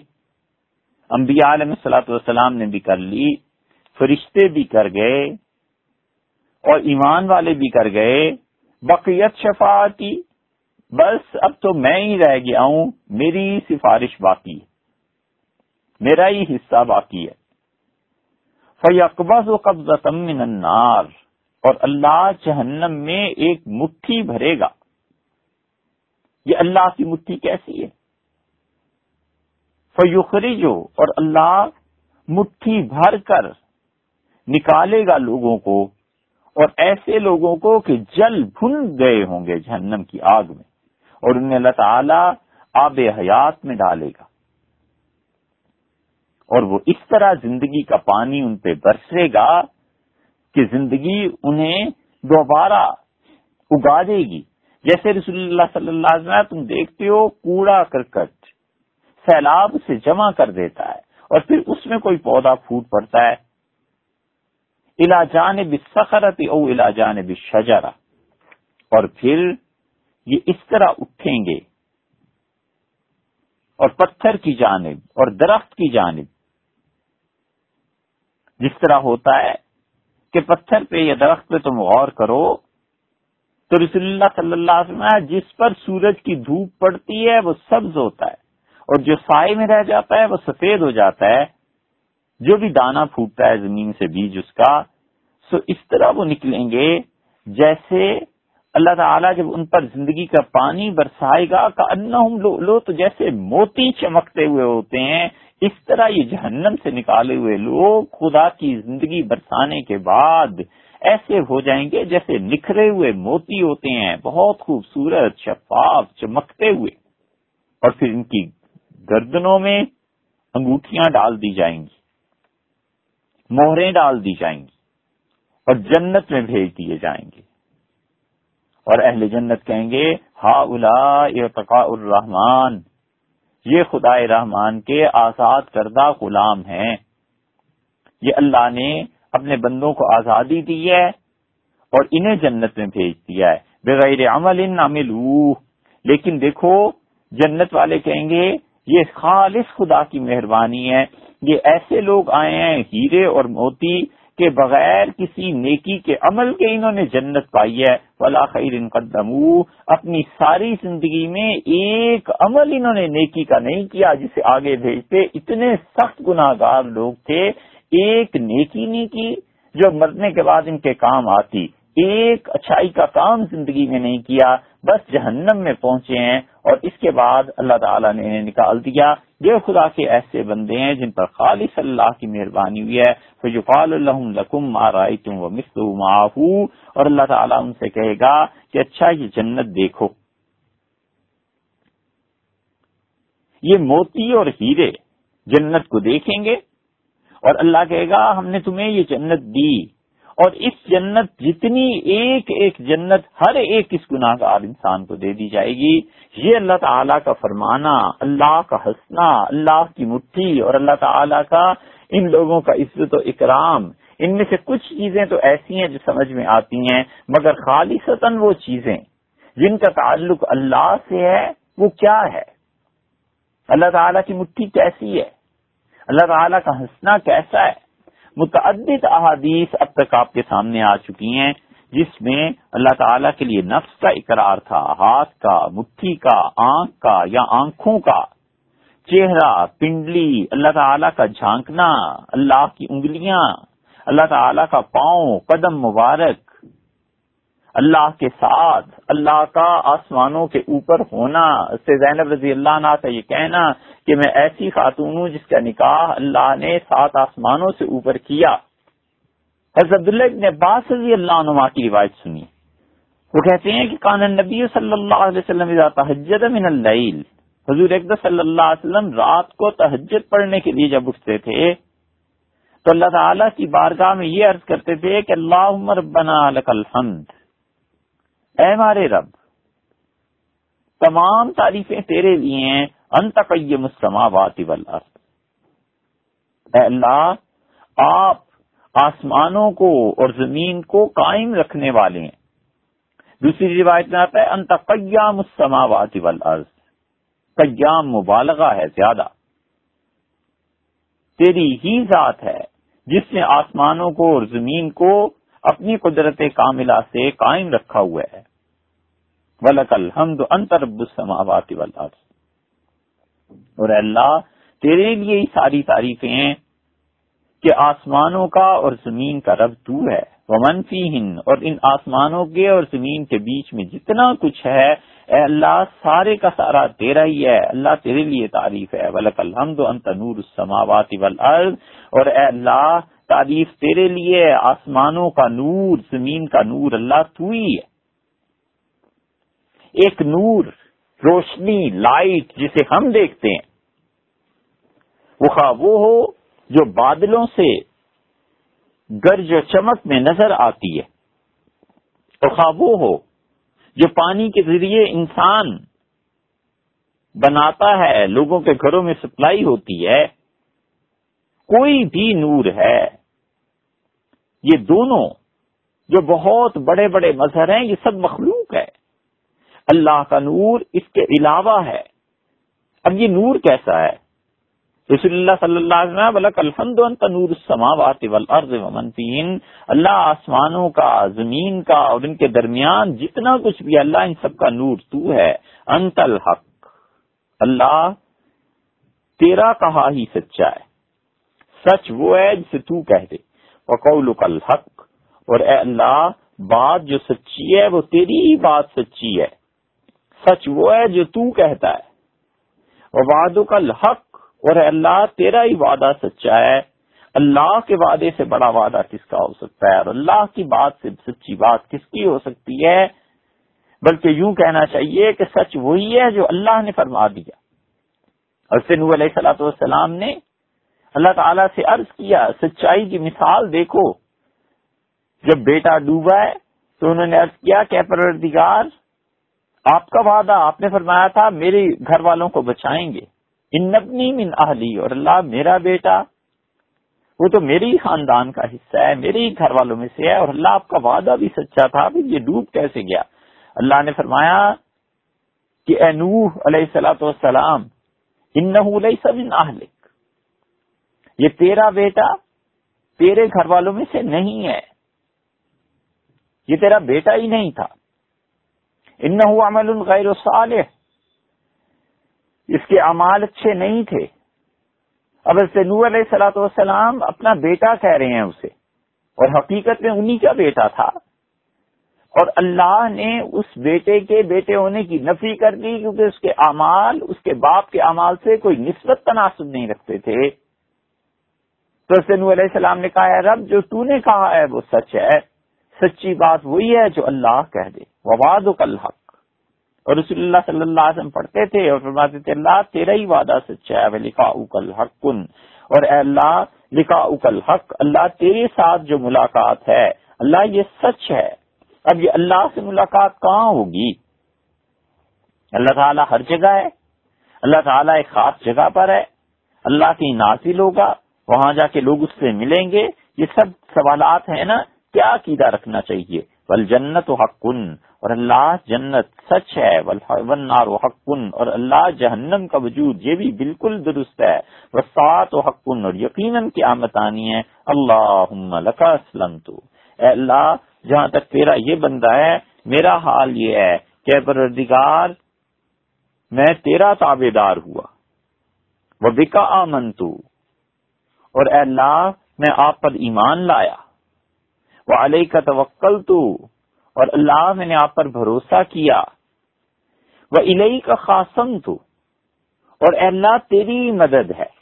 انبیاء علیہ صلاحت والسلام نے بھی کر لی، فرشتے بھی کر گئے اور ایمان والے بھی کر گئے۔ بقیت شفاعتی، بس اب تو میں ہی رہ گیا ہوں، میری سفارش باقی ہے۔ میرا ہی حصہ باقی ہے۔ فیقبض و قبض من النار، اور اللہ جہنم میں ایک مٹھی بھرے گا۔ یہ اللہ کی مٹھی کیسی ہے؟ فیوخری جو اور اللہ مٹھی بھر کر نکالے گا لوگوں کو۔ اور ایسے لوگوں کو کہ جل بھن گئے ہوں گے جہنم کی آگ میں، اور انہیں اللہ تعالی آب حیات میں ڈالے گا۔ اور وہ اس طرح زندگی کا پانی ان پہ برسے گا کہ زندگی انہیں دوبارہ اگا دے گی۔ جیسے رسول اللہ صلی اللہ علیہ وسلم، تم دیکھتے ہو کوڑا کرکٹ سیلاب سے جمع کر دیتا ہے اور پھر اس میں کوئی پودا پھوٹ پڑتا ہے۔ علاجان بسخرت او علاجان بشجرا اور پھر یہ اس طرح اٹھیں گے۔ اور پتھر کی جانب اور درخت کی جانب۔ جس طرح ہوتا ہے کہ پتھر پہ یا درخت پہ تم غور کرو تو رسول اللہ صلی اللہ علیہ وسلم جس پر سورج کی دھوپ پڑتی ہے، وہ سبز ہوتا ہے۔ اور جو سائے میں رہ جاتا ہے، وہ سفید ہو جاتا ہے۔ جو بھی دانا پھوٹتا ہے زمین سے بیج اس کا سو اس طرح وہ نکلیں گے جیسے اللہ تعالیٰ جب ان پر زندگی کا پانی برسائے گا کا لو, لو تو جیسے موتی چمکتے ہوئے ہوتے ہیں۔ اس طرح یہ جہنم سے نکالے ہوئے لوگ خدا کی زندگی برسانے کے بعد ایسے ہو جائیں گے جیسے نکھرے ہوئے موتی ہوتے ہیں۔ بہت خوبصورت شفاف چمکتے ہوئے۔ اور پھر ان کی گردنوں میں انگوٹھیاں ڈال دی جائیں گی۔ موہریں ڈال دی جائیں گی اور جنت میں بھیج دیے جائیں گے۔ اور اہل جنت کہیں گے ہا الا ارتقاء الرحمان یہ خدا رحمان کے آزاد کردہ غلام ہیں۔ یہ اللہ نے اپنے بندوں کو آزادی دی ہے اور انہیں جنت میں بھیج دیا ہے۔ بغیر عمل عمل لیکن دیکھو، جنت والے کہیں گے، یہ خالص خدا کی مہربانی ہے۔ یہ ایسے لوگ آئے ہیں ہیرے اور موتی کے بغیر کسی نیکی کے عمل کے انہوں نے جنت پائی ہے۔ ولا خیر ان اپنی ساری زندگی میں ایک عمل انہوں نے نیکی کا نہیں کیا جسے آگے بھیجتے۔ اتنے سخت گناہ گار لوگ تھے۔ ایک نیکی نہیں کی جو مرنے کے بعد ان کے کام آتی۔ ایک اچھائی کا کام زندگی میں نہیں کیا۔ بس جہنم میں پہنچے ہیں اور اس کے بعد اللہ تعالیٰ نے انہیں نکال دیا۔ یہ خدا کے ایسے بندے ہیں جن پر خالص اللہ کی مہربانی ہوئی ہے۔ فجقال اللہ لکم مارائے تم و اور اللہ تعالیٰ ان سے کہے گا کہ اچھا یہ جنت دیکھو۔ یہ موتی اور ہیرے جنت کو دیکھیں گے اور اللہ کہے گا ہم نے تمہیں یہ جنت دی۔ اور اس جنت جتنی ایک ایک جنت ہر ایک اس گناہ گار انسان کو دے دی جائے گی۔ یہ اللہ تعالیٰ کا فرمانا، اللہ کا ہنسنا، اللہ کی مٹھی اور اللہ تعالیٰ کا ان لوگوں کا عزت و اکرام۔ ان میں سے کچھ چیزیں تو ایسی ہیں جو سمجھ میں آتی ہیں، مگر خالصتاً وہ چیزیں جن کا تعلق اللہ سے ہے، وہ کیا ہے؟ اللہ تعالیٰ کی مٹھی کیسی ہے؟ اللہ تعالیٰ کا ہنسنا کیسا ہے؟ متعدد احادیث اب تک آپ کے سامنے آ چکی ہیں، جس میں اللہ تعالیٰ کے لیے نفس کا اقرار تھا، ہاتھ کا، مٹھی کا، آنکھ کا یا آنکھوں کا۔ چہرہ، پنڈلی، اللہ تعالیٰ کا جھانکنا، اللہ کی انگلیاں، اللہ تعالیٰ کا پاؤں، قدم مبارک اللہ کے ساتھ، اللہ کا آسمانوں کے اوپر ہونا۔ سے زینب رضی اللہ عنہ کا یہ کہنا کہ میں ایسی خاتون ہوں جس کا نکاح اللہ نے سات آسمانوں سے اوپر کیا۔ حضرت عبداللہ ابن عباس رضی اللہ عنہ کی روایت سنی۔ وہ کہتے ہیں کہ کان نبی صلی اللہ علیہ وسلم تحجد من اللیل۔ حضور اقدس صلی اللہ علیہ وسلم رات کو تحجد پڑھنے کے لیے جب اٹھتے تھے، تو اللہ تعالیٰ کی بارگاہ میں یہ عرض کرتے تھے کہ اللہ ربنا لک الحمد۔ اے ہمارے رب، تمام تعریفیں تیرے لیے ہیں انتقیم السماوات والارض۔ اے اللہ، آپ آسمانوں کو اور زمین کو قائم رکھنے والے ہیں۔ دوسری روایت میں آتا ہے انتقیام السماوات والارض۔ قیام مبالغہ ہے زیادہ۔ تیری ہی ذات ہے، جس نے آسمانوں کو اور زمین کو اپنی قدرت کاملہ سے قائم رکھا ہوا ہے۔ ولک الحمد انترب السماوات والارض اور اللہ، تیرے لیے ہی ساری تعریفیں ہیں کہ آسمانوں کا اور زمین کا رب تو ہے۔ وہ منفی ہند اور ان آسمانوں کے اور زمین کے بیچ میں جتنا کچھ ہے، اے اللہ، سارے کا سارا تیرا ہی ہے۔ اللہ، تیرے لیے تعریف ہے۔ ولک الحمد انت نور السماوات والارض اور اے اللہ تعریف تیرے لیے آسمانوں کا نور، زمین کا نور، اللہ تو ہی ہے۔ ایک نور، روشنی، لائٹ جسے ہم دیکھتے ہیں۔ وہ خواہ وہ ہو جو بادلوں سے گرج و چمک میں نظر آتی ہے۔ اور خواہ وہ ہو جو پانی کے ذریعے انسان بناتا ہے، لوگوں کے گھروں میں سپلائی ہوتی ہے۔ کوئی بھی نور ہے۔ یہ دونوں جو بہت بڑے بڑے مظہر ہیں، یہ سب مخلوق ہے۔ اللہ کا نور اس کے علاوہ ہے۔ اب یہ نور کیسا ہے؟ رسول اللہ صلی اللہ علیہ وسلم الحمد انت نور السماوات والارض ومن اللہ آسمانوں کا، زمین کا اور ان کے درمیان جتنا کچھ بھی اللہ ان سب کا نور تو ہے۔ انت الحق۔ اللہ تیرا کہا ہی سچا ہے۔ سچ وہ ہے جسے تو کہہ دے۔ وقولک الحق، اور اے اللہ، بات جو سچی ہے، وہ تیری ہی بات سچی ہے۔ سچ وہ ہے جو تو کہتا ہے۔ وعدک الحق، اور اللہ، تیرا ہی وعدہ سچا ہے۔ اللہ کے وعدے سے بڑا وعدہ کس کا ہو سکتا ہے؟ اور اللہ کی بات سے سچی بات کس کی ہو سکتی ہے؟ بلکہ یوں کہنا چاہیے کہ سچ وہی ہے جو اللہ نے فرما دیا۔ اور سنو علیہ سلاۃ والسلام نے اللہ تعالی سے عرض کیا، سچائی کی مثال دیکھو۔ جب بیٹا ڈوبا ہے، تو انہوں نے عرض کیا، کہ پروردگار، آپ کا وعدہ، آپ نے فرمایا تھا، میرے گھر والوں کو بچائیں گے۔ ان نبنی من اہلی، اور اللہ میرا بیٹا۔ وہ تو میری ہی خاندان کا حصہ ہے، میرے ہی گھر والوں میں سے ہے، اور اللہ آپ کا وعدہ بھی سچا تھا۔ یہ ڈوب کیسے گیا؟ اللہ نے فرمایا کہ اے نوح علیہ السلاۃ والسلام ان سب ان یہ تیرا بیٹا تیرے گھر والوں میں سے نہیں ہے۔ یہ تیرا بیٹا ہی نہیں تھا۔ ان عمل غیر صالح۔ اس کے اعمال اچھے نہیں تھے۔ اب نور علیہ سلاۃ والسلام اپنا بیٹا کہہ رہے ہیں اسے۔ اور حقیقت میں انہی کا بیٹا تھا۔ اور اللہ نے اس بیٹے کے بیٹے ہونے کی نفی کر دی کیونکہ اس کے اعمال، اس کے باپ کے اعمال سے کوئی نسبت تناسب نہیں رکھتے تھے۔ تو نور علیہ السلام نے کہا ہے رب، جو تو نے کہا ہے وہ سچ ہے، سچی بات وہی ہے جو اللہ کہہ دے وباد و حق اور رسول اللہ صلی اللہ علیہ وسلم پڑھتے تھے اور فرماتے تھے اللہ تیرا ہی وعدہ سچا ہے لکھا اکل حق کن اور اے اللہ لکھا اکل حق اللہ تیرے ساتھ جو ملاقات ہے، اللہ یہ سچ ہے، اب یہ اللہ سے ملاقات کہاں ہوگی؟ اللہ تعالیٰ ہر جگہ ہے، اللہ تعالیٰ ایک خاص جگہ پر ہے، اللہ کی نازل ہوگا وہاں جا کے لوگ اس سے ملیں گے۔ یہ سب سوالات ہیں نا، کیا عقیدہ رکھنا چاہیے؟ بل جنت و حق، اور اللہ جنت سچ ہے۔ ونار و حقن اور اللہ جہنم کا وجود، یہ بھی بالکل درست ہے۔ وسعت و حقن اور یقیناً کی آمد آنی ہے۔ اللہ لکا اسلم تو اے اللہ، جہاں تک تیرا یہ بندہ ہے، میرا حال یہ ہے کہ پردگار میں تیرا تابے دار ہوا۔ وہ بکا آمن تو اور اے اللہ، میں آپ پر ایمان لایا۔ وہ علیہ کا توکل تو اور اللہ، میں نے آپ پر بھروسہ کیا۔ وہ الہی کا خاصم تو اور اے اللہ، تیری مدد ہے۔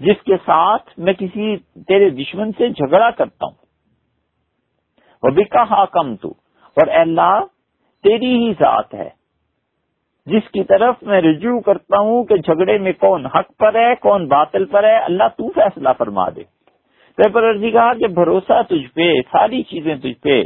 جس کے ساتھ میں کسی تیرے دشمن سے جھگڑا کرتا ہوں۔ وہ بکا حاکم تو اور اے اللہ، تیری ہی ذات ہے۔ جس کی طرف میں رجوع کرتا ہوں کہ جھگڑے میں کون حق پر ہے، کون باطل پر ہے، اللہ تو فیصلہ فرما دے۔ پر کہا کہ بھروسہ تجھ پہ، ساری چیزیں تجھ پہ۔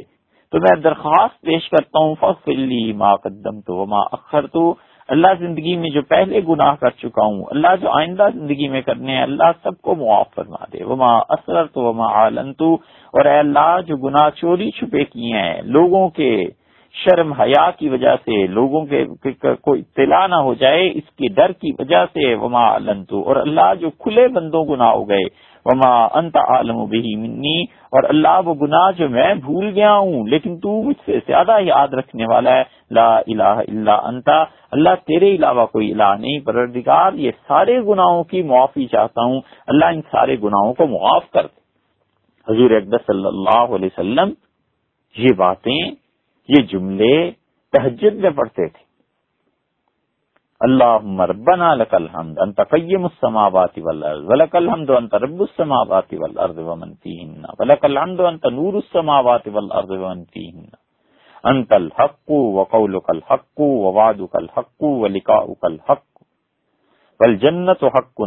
تو میں درخواست پیش کرتا ہوں فلی ما قدم تو وما اخر تو اللہ زندگی میں جو پہلے گناہ کر چکا ہوں، اللہ جو آئندہ زندگی میں کرنے ہیں، اللہ سب کو معاف فرما دے۔ وما اسرر تو وما عالن تو اور اے اللہ، جو گناہ چوری چھپے کیے ہیں، لوگوں کے شرم حیا کی وجہ سے لوگوں کے کوئی اطلاع نہ ہو جائے، اس کے ڈر کی وجہ سے وما علن تو اور اللہ جو کھلے بندوں گناہ ہو گئے، وما انت عالم بہی منی، اور اللہ وہ گناہ جو میں بھول گیا ہوں، لیکن تو مجھ سے زیادہ یاد رکھنے والا ہے، لا الہ الا انتا اللہ تیرے علاوہ کوئی الہ نہیں، پروردگار، یہ سارے گناہوں کی معافی چاہتا ہوں، اللہ ان سارے گناہوں کو معاف کر دے۔ حضور اقدس صلی اللہ علیہ وسلم یہ باتیں یہ جملے تہجد میں پڑھتے تھے۔ اللهم ربنا لك الحمد، انت قيم السماوات والارض ولك الحمد انت رب السماوات والارض ومن فيهن ولك الحمد انت نور السماوات والارض ومن فيهن انت الحق وقولك الحق ووعدك الحق ولقاؤك الحق۔ والجنة حق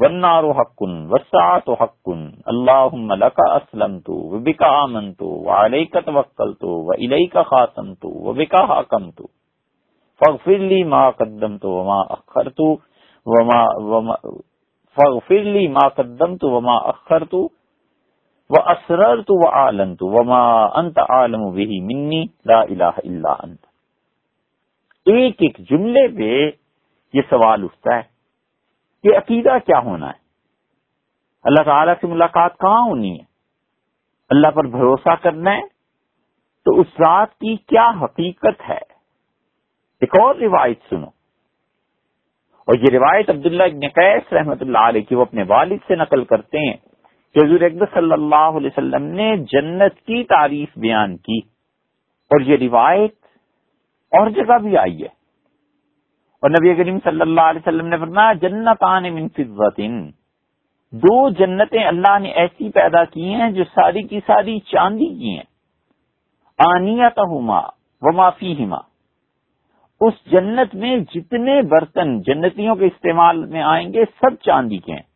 والنار حق والساعة حق. اللهم لك اسلمت وبك آمنت وعليك توكلت وإليك خاتمت وبك حاكمت. فغفر لی ما قدم تو وما اخر تو وما فغفر لی ما قدم تو وما اخر تو وہ وما انت عالم بھی منی لا الہ الا انت ایک ایک جملے پہ یہ سوال اٹھتا ہے. کہ عقیدہ کیا ہونا ہے؟ اللہ تعالی سے ملاقات کہاں ہونی ہے؟ اللہ پر بھروسہ کرنا ہے؟ تو اس ذات کی کیا حقیقت ہے؟ ایک اور روایت سنو۔ اور یہ روایت عبداللہ ابن قیس رحمت اللہ علیہ کی، وہ اپنے والد سے نقل کرتے ہیں کہ حضور اقدس صلی اللہ علیہ وسلم نے جنت کی تعریف بیان کی اور یہ روایت اور جگہ بھی آئی ہے۔ اور نبی کریم صلی اللہ علیہ وسلم نے فرمایا جنت آن من فضت دو جنتیں اللہ نے ایسی پیدا کی ہیں جو ساری کی ساری چاندی کی ہیں۔ آنیت ہما و معافی ہما اس جنت میں جتنے برتن جنتیوں کے استعمال میں آئیں گے، سب چاندی کے ہیں۔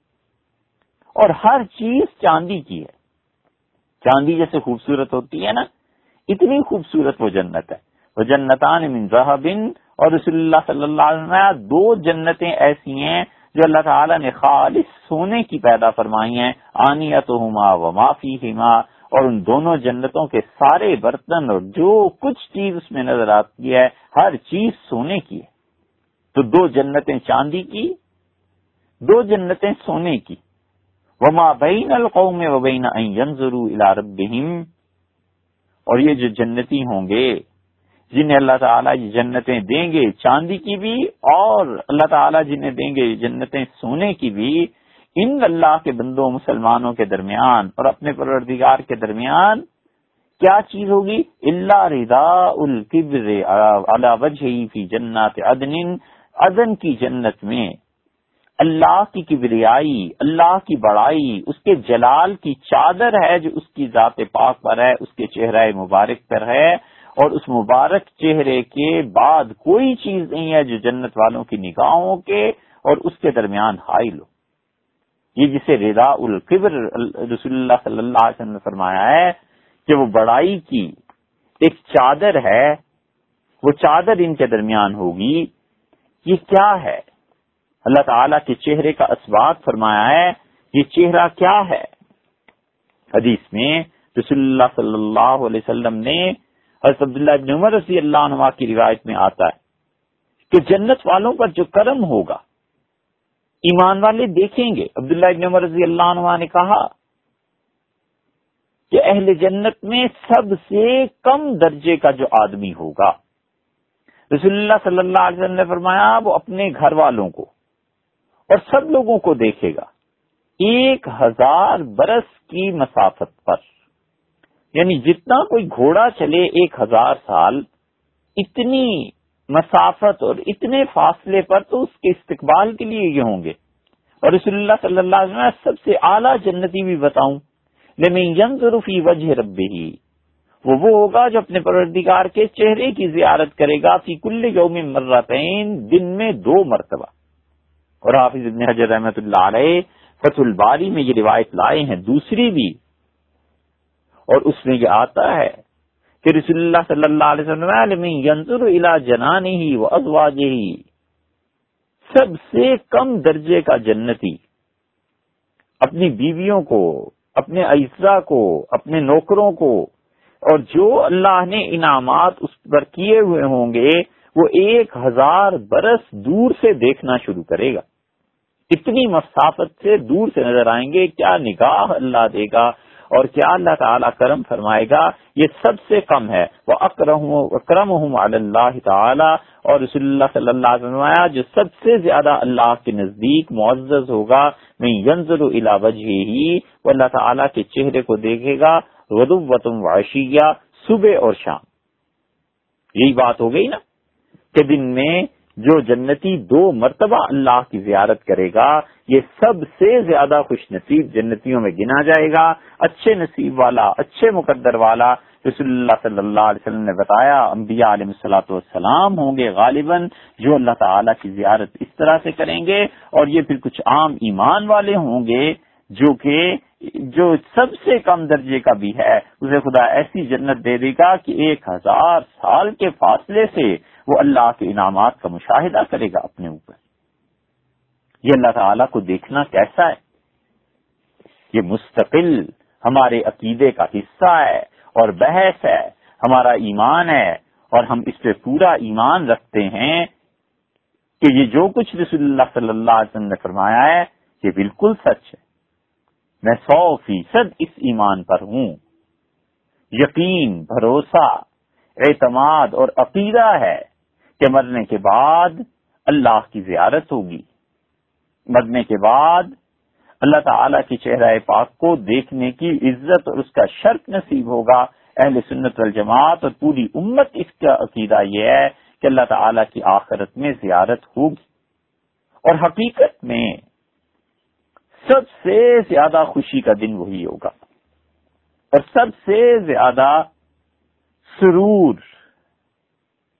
اور ہر چیز چاندی کی ہے۔ چاندی جیسے خوبصورت ہوتی ہے نا، اتنی خوبصورت وہ جنت ہے۔ وہ جنتان من بن اور رسول اللہ صلی اللہ علیہ وسلم دو جنتیں ایسی ہیں جو اللہ تعالی نے خالص سونے کی پیدا فرمائی ہیں آنیت ہما و معافی ہما اور ان دونوں جنتوں کے سارے برتن اور جو کچھ چیز اس میں نظر آتی ہے، ہر چیز سونے کی ہے۔ تو دو جنتیں چاندی کی، دو جنتیں سونے کی۔ وما بین القوم و بین ضرور الاربہم اور یہ جو جنتی ہوں گے جنہیں اللہ تعالیٰ یہ جنتیں دیں گے چاندی کی بھی اور اللہ تعالیٰ جنہیں دیں گے جنتیں سونے کی بھی، ان اللہ کے بندوں، مسلمانوں کے درمیان اور اپنے پروردگار کے درمیان کیا چیز ہوگی؟ اللہ رضا القبر وجہ فی جنات عدن عدن کی جنت میں اللہ کی کبریائی، اللہ کی بڑائی، اس کے جلال کی چادر ہے جو اس کی ذات پاک پر ہے، اس کے چہرہ مبارک پر ہے۔ اور اس مبارک چہرے کے بعد کوئی چیز نہیں ہے جو جنت والوں کی نگاہوں کے اور اس کے درمیان حائل ہو یہ جسے رضا القبر رسول اللہ صلی اللہ علیہ وسلم نے فرمایا ہے کہ وہ بڑائی کی ایک چادر ہے، وہ چادر ان کے درمیان ہوگی۔ یہ کیا ہے؟ اللہ تعالی کے چہرے کا اسباب فرمایا ہے، یہ چہرہ کیا ہے؟ حدیث میں رسول اللہ صلی اللہ علیہ وسلم نے حضرت عبداللہ ابن عمر رضی اللہ عنہ کی روایت میں آتا ہے کہ جنت والوں پر جو کرم ہوگا، ایمان والے دیکھیں گے۔ عبداللہ ابن عمر رضی اللہ عنہ نے کہا کہ اہل جنت میں سب سے کم درجے کا جو آدمی ہوگا۔ رسول اللہ صلی اللہ علیہ وسلم نے فرمایا، وہ اپنے گھر والوں کو اور سب لوگوں کو دیکھے گا۔ ایک ہزار برس کی مسافت پر۔ یعنی جتنا کوئی گھوڑا چلے ایک ہزار سال، اتنی مسافت اور اتنے فاصلے پر تو اس کے استقبال کے لیے یہ ہوں گے۔ اور رسول اللہ صلی اللہ علیہ وسلم، سب سے اعلیٰ جنتی بھی بتاؤں لیکن فی وجہ رب ہی وہ وہ ہوگا جو اپنے پروردگار کے چہرے کی زیارت کرے گا، فی کل یوم مرتین، دن میں دو مرتبہ۔ اور حافظ ابن حجر رحمت اللہ علیہ، فتح الباری میں یہ روایت لائے ہیں، دوسری بھی اور اس میں یہ آتا ہے کہ رسول اللہ صلی اللہ علیہ وسلم ینظر الى جنان ہی و سب سے کم درجے کا جنتی۔ اپنی بیویوں کو، اپنے اجزا کو، اپنے نوکروں کو۔ اور جو اللہ نے انعامات اس پر کیے ہوئے ہوں گے، وہ ایک ہزار برس دور سے دیکھنا شروع کرے گا۔ اتنی مسافت سے دور سے نظر آئیں گے، کیا نگاہ اللہ دے گا؟ اور کیا اللہ تعالیٰ کرم فرمائے گا؟ یہ سب سے کم ہے۔ وہ اکرم ہوں اللہ تعالیٰ اور رسول اللہ صلی اللہ علیہ وسلم جو سب سے زیادہ اللہ کے نزدیک معزز ہوگا میں ینزر الا وجہ ہی وہ اللہ تعالیٰ کے چہرے کو دیکھے گا۔ وطم واشیہ صبح اور شام۔ یہی بات ہو گئی نا کہ دن میں جو جنتی دو مرتبہ اللہ کی زیارت کرے گا، یہ سب سے زیادہ خوش نصیب جنتیوں میں گنا جائے گا۔ اچھے نصیب والا، اچھے مقدر والا، رسول اللہ صلی اللہ علیہ وسلم نے بتایا، انبیاء علیہ السلاۃ والسلام ہوں گے غالباً جو اللہ تعالیٰ کی زیارت اس طرح سے کریں گے۔ اور یہ پھر کچھ عام ایمان والے ہوں گے جو کہ، جو سب سے کم درجے کا بھی ہے۔ اسے خدا ایسی جنت دے دے گا کہ ایک ہزار سال کے فاصلے سے وہ اللہ کے انعامات کا مشاہدہ کرے گا اپنے اوپر۔ یہ اللہ تعالی کو دیکھنا کیسا ہے؟ یہ مستقل ہمارے عقیدے کا حصہ ہے اور بحث ہے، ہمارا ایمان ہے اور ہم اس پہ پورا ایمان رکھتے ہیں کہ یہ جو کچھ رسول اللہ صلی اللہ علیہ وسلم نے فرمایا ہے، یہ بالکل سچ ہے۔ میں سو فیصد اس ایمان پر ہوں۔ یقین، بھروسہ، اعتماد اور عقیدہ ہے۔ کہ مرنے کے بعد اللہ کی زیارت ہوگی۔ مرنے کے بعد اللہ تعالی کی چہرہ پاک کو دیکھنے کی عزت اور اس کا شرط نصیب ہوگا۔ اہل سنت والجماعت اور پوری امت اس کا عقیدہ یہ ہے کہ اللہ تعالی کی آخرت میں زیارت ہوگی۔ اور حقیقت میں سب سے زیادہ خوشی کا دن وہی ہوگا۔ اور سب سے زیادہ سرور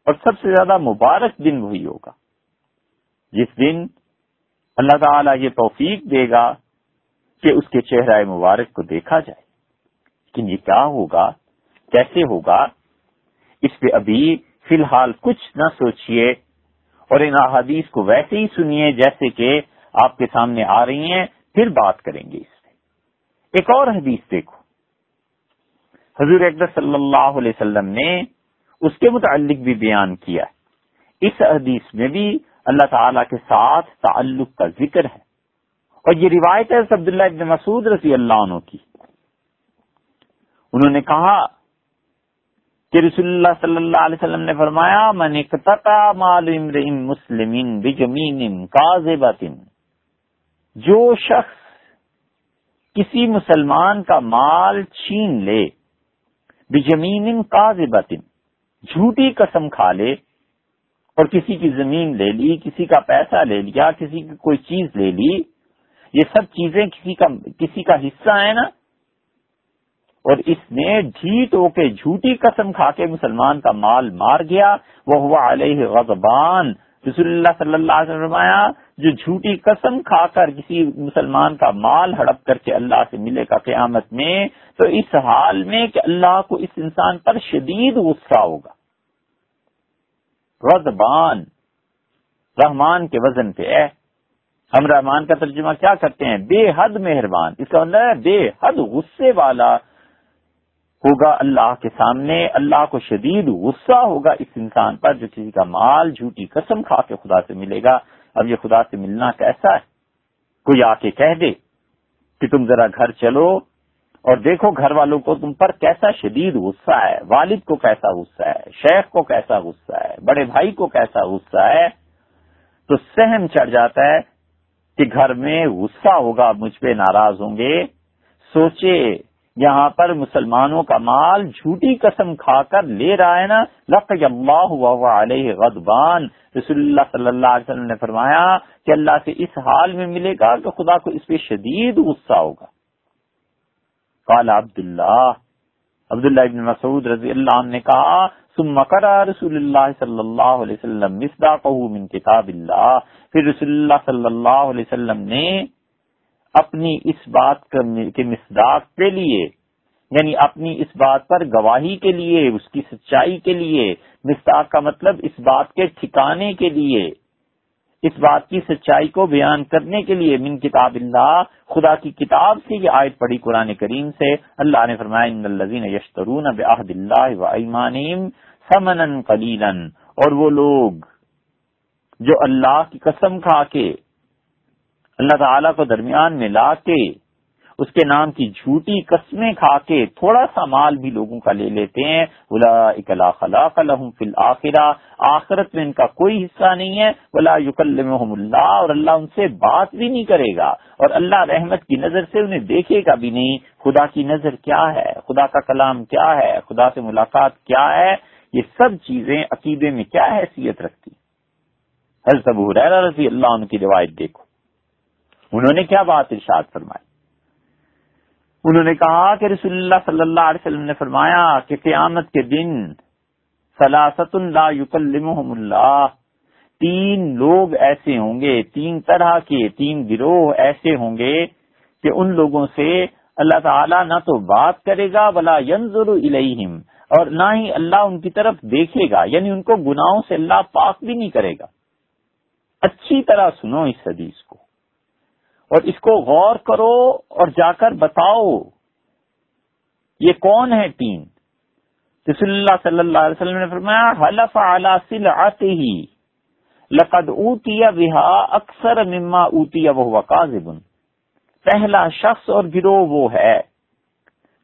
اور سب سے زیادہ مبارک دن وہی ہوگا۔ جس دن اللہ تعالیٰ یہ توفیق دے گا کہ اس کے چہرہ مبارک کو دیکھا جائے۔ لیکن یہ کیا ہوگا؟ کیسے ہوگا؟ اس پہ ابھی فی الحال کچھ نہ سوچئے اور ان احادیث کو ویسے ہی سنیے جیسے کہ آپ کے سامنے آ رہی ہیں، پھر بات کریں گے اس پہ۔ ایک اور حدیث دیکھو۔ حضور اکبر صلی اللہ علیہ وسلم نے اس کے متعلق بھی بیان کیا اس حدیث میں بھی اللہ تعالی کے ساتھ تعلق کا ذکر ہے۔ اور یہ روایت ہے عبداللہ ابن مسعود رضی اللہ عنہ کی۔ انہوں نے کہا کہ رسول اللہ صلی اللہ علیہ وسلم نے فرمایا، من مال مسلم بجمین کاذبتن جو شخص کسی مسلمان کا مال چھین لے، بجمین کاذبتن جھوٹی قسم کھا لے اور کسی کی زمین لے لی، کسی کا پیسہ لے لیا، کسی کی کوئی چیز لے لی، یہ سب چیزیں کسی کا کسی کا حصہ ہے نا؟ اور اس نے ڈھیٹ ہو کے جھوٹی قسم کھا کے مسلمان کا مال مار گیا۔ وہ ہوا علیہ غضبان۔ رسول اللہ صلی اللہ علیہ وسلم جو جھوٹی قسم کھا کر کسی مسلمان کا مال ہڑپ کر کے اللہ سے ملے گا قیامت میں، تو اس حال میں کہ اللہ کو اس انسان پر شدید غصہ ہوگا۔ غضبان رحمان کے وزن پہ ہے ہم رحمان کا ترجمہ کیا کرتے ہیں؟ بے حد مہربان۔ اس کا مطلب ہے بے حد غصے والا ہوگا اللہ کے سامنے، اللہ کو شدید غصہ ہوگا اس انسان پر جو کسی کا مال جھوٹی قسم کھا کے خدا سے ملے گا۔ اب یہ خدا سے ملنا کیسا ہے؟ کوئی آ کے کہہ دے کہ تم ذرا گھر چلو اور دیکھو گھر والوں کو تم پر کیسا شدید غصہ ہے، والد کو کیسا غصہ ہے، شیخ کو کیسا غصہ ہے، بڑے بھائی کو کیسا غصہ ہے؟ تو سہم چڑھ جاتا ہے کہ گھر میں غصہ ہوگا، مجھ پہ ناراض ہوں گے۔ سوچے یہاں پر مسلمانوں کا مال جھوٹی قسم کھا کر لے رہا ہے نا اللہ علیہ غدبان رسول اللہ صلی اللہ علیہ وسلم نے فرمایا کہ اللہ سے اس حال میں ملے گا کہ خدا کو اس پہ شدید غصہ ہوگا۔ قال عبداللہ۔ عبداللہ ابن مسعود رضی اللہ عنہ نے کہا، ثم قرأ رسول اللہ صلی اللہ علیہ وسلم مصداقہ من کتاب اللہ۔ پھر رسول اللہ صلی اللہ علیہ وسلم نے اپنی اس بات کے مصداق کے لیے یعنی اپنی اس بات پر گواہی کے لیے، اس کی سچائی کے لیے، مصداق کا مطلب اس بات کے ٹھکانے کے لیے، اس بات کی سچائی کو بیان کرنے کے لیے، من کتاب اللہ، خدا کی کتاب سے یہ آیت پڑھی قرآن کریم سے، اللہ نے فرمایا، ان الذین یشترون بعہد اللہ و ایمانہم ثمنا قلیلا اور وہ لوگ جو اللہ کی قسم کھا کے اللہ تعالی کو درمیان میں لا کے اس کے نام کی جھوٹی قسمیں کھا کے تھوڑا سا مال بھی لوگوں کا لے لیتے ہیں۔ الا خلاق لهم فی الآخرہ آخرت میں ان کا کوئی حصہ نہیں ہے۔ ولا یکلمہم اللہ، اور اللہ ان سے بات بھی نہیں کرے گا۔ اور اللہ رحمت کی نظر سے انہیں دیکھے گا بھی نہیں۔ خدا کی نظر کیا ہے؟ خدا کا کلام کیا ہے؟ خدا سے ملاقات کیا ہے؟ یہ سب چیزیں عقیدے میں کیا حیثیت رکھتی؟ حضرت ابو رضی اللہ عنہ کی روایت دیکھو۔ انہوں نے کیا بات ارشاد فرمائی؟ انہوں نے کہا کہ رسول اللہ صلی اللہ علیہ وسلم نے فرمایا کہ قیامت کے دن سلاست اللہ یکلمہم اللہ، تین لوگ ایسے ہوں گے، تین طرح کے، تین گروہ ایسے ہوں گے کہ ان لوگوں سے اللہ تعالی نہ تو بات کرے گا بلا ینظر الیہم، اور نہ ہی اللہ ان کی طرف دیکھے گا یعنی ان کو گناہوں سے اللہ پاک بھی نہیں کرے گا۔ اچھی طرح سنو اس حدیث کو۔ اور اس کو غور کرو اور جا کر بتاؤ یہ کون ہے تین؟ رسول اللہ صلی اللہ علیہ وسلم نے فرمایا، حلف اعلی سل ہی لقد اوتیا بہا اکثر مما اوتیا وہ کاذبن۔ پہلا شخص اور گروہ وہ ہے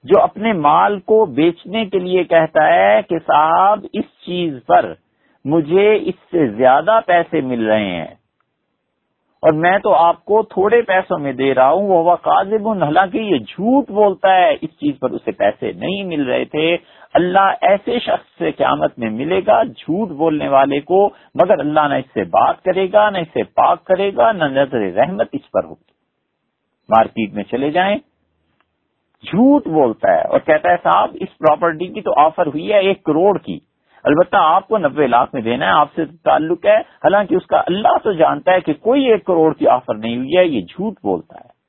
جو اپنے مال کو بیچنے کے لیے کہتا ہے کہ صاحب، اس چیز پر مجھے اس سے زیادہ پیسے مل رہے ہیں۔ اور میں تو آپ کو تھوڑے پیسوں میں دے رہا ہوں وہ قاضب حالانکہ یہ جھوٹ بولتا ہے، اس چیز پر اسے پیسے نہیں مل رہے تھے۔ اللہ ایسے شخص سے قیامت میں ملے گا، جھوٹ بولنے والے کو، مگر اللہ نہ اس سے بات کرے گا، نہ اسے پاک کرے گا، نہ نظر رحمت اس پر ہوگی۔ مارکیٹ میں چلے جائیں۔ جھوٹ بولتا ہے اور کہتا ہے، صاحب، اس پراپرٹی کی تو آفر ہوئی ہے ایک کروڑ کی۔ البتہ آپ کو نبے لاکھ میں دینا ہے، آپ سے تعلق ہے، حالانکہ اس کا اللہ تو جانتا ہے کہ کوئی ایک کروڑ کی آفر نہیں ہوئی ہے، یہ جھوٹ بولتا ہے۔